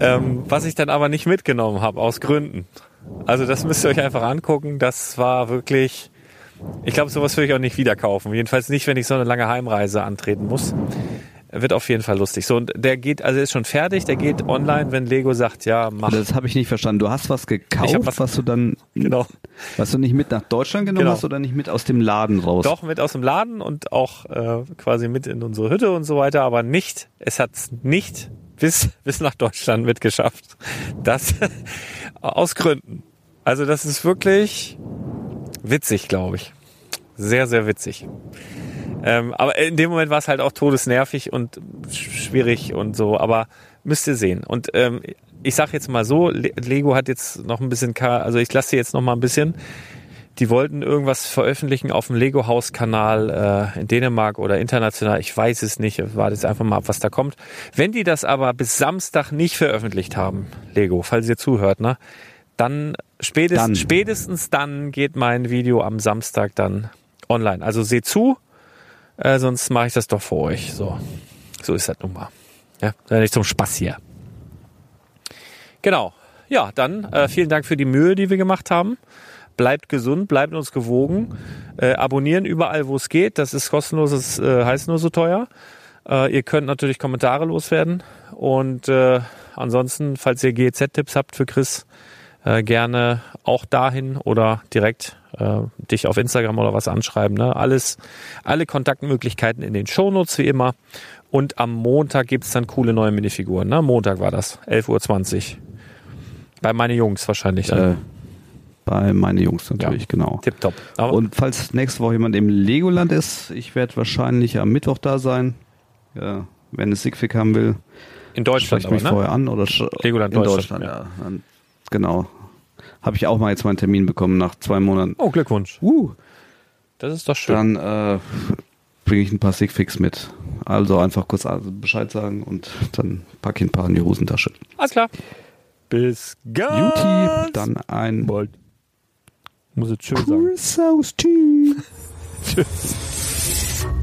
ähm, was ich dann aber nicht mitgenommen habe, aus Gründen. Also das müsst ihr euch einfach angucken. Das war wirklich, ich glaube, sowas würde ich auch nicht wieder kaufen. Jedenfalls nicht, wenn ich so eine lange Heimreise antreten muss. Wird auf jeden Fall lustig. So, und der geht, also ist schon fertig, der geht online, wenn Lego sagt, ja, mach. Das habe ich nicht verstanden. Du hast was gekauft, was- was, du dann, Genau. was du nicht mit nach Deutschland genommen Genau. hast oder nicht mit aus dem Laden raus? Doch mit aus dem Laden und auch äh, quasi mit in unsere Hütte und so weiter, aber nicht, es hat es nicht bis, bis nach Deutschland mitgeschafft. Das *laughs* aus Gründen. Also das ist wirklich witzig, glaube ich. Sehr, sehr witzig. Ähm, aber in dem Moment war es halt auch todesnervig und schwierig und so, aber müsst ihr sehen. Und ähm, ich sage jetzt mal so, Le Lego hat jetzt noch ein bisschen, also ich lasse sie jetzt noch mal ein bisschen. Die wollten irgendwas veröffentlichen auf dem Lego Haus Kanal äh, in Dänemark oder international. Ich weiß es nicht. Warte jetzt einfach mal ab, was da kommt. Wenn die das aber bis Samstag nicht veröffentlicht haben, Lego, falls ihr zuhört, ne, dann spätestens, Dann. spätestens dann geht mein Video am Samstag dann online. Also seht zu, äh, sonst mache ich das doch für euch. So, so ist das nun mal. Ja, nicht zum Spaß hier. Genau. Ja, dann äh, vielen Dank für die Mühe, die wir gemacht haben. Bleibt gesund, bleibt uns gewogen. Äh, abonnieren überall, wo es geht. Das ist kostenlos, das äh, heißt nur so teuer. Äh, ihr könnt natürlich Kommentare loswerden. Und äh, ansonsten, falls ihr GEZ-Tipps habt für Chris, äh, gerne auch dahin oder direkt äh, dich auf Instagram oder was anschreiben. Ne? Alles, alle Kontaktmöglichkeiten in den Shownotes wie immer. Und am Montag gibt's dann coole neue Minifiguren. Ne? Montag war das, 11.20 Uhr. Bei meine Jungs wahrscheinlich. Äh, Ne? bei meine Jungs natürlich, Ja. genau. Tipptopp. Aber Und falls nächste Woche jemand im Legoland ist, ich werde wahrscheinlich am Mittwoch da sein. Ja, wenn es Sigfig haben will, in Deutschland ich mich aber, ne? vorher an. Oder Legoland in Deutschland, Deutschland, ja. Dann, genau. Habe ich auch mal jetzt meinen Termin bekommen nach zwei Monaten. Oh, Glückwunsch. Uh, Das ist doch schön. dann äh, bringe ich ein paar Sigfigs mit. Also einfach kurz Bescheid sagen und dann packe ich ein paar in die Hosentasche. Alles klar. Bis ganz Juti, dann ein bald. Muss jetzt schön sagen. Tschüss. *laughs*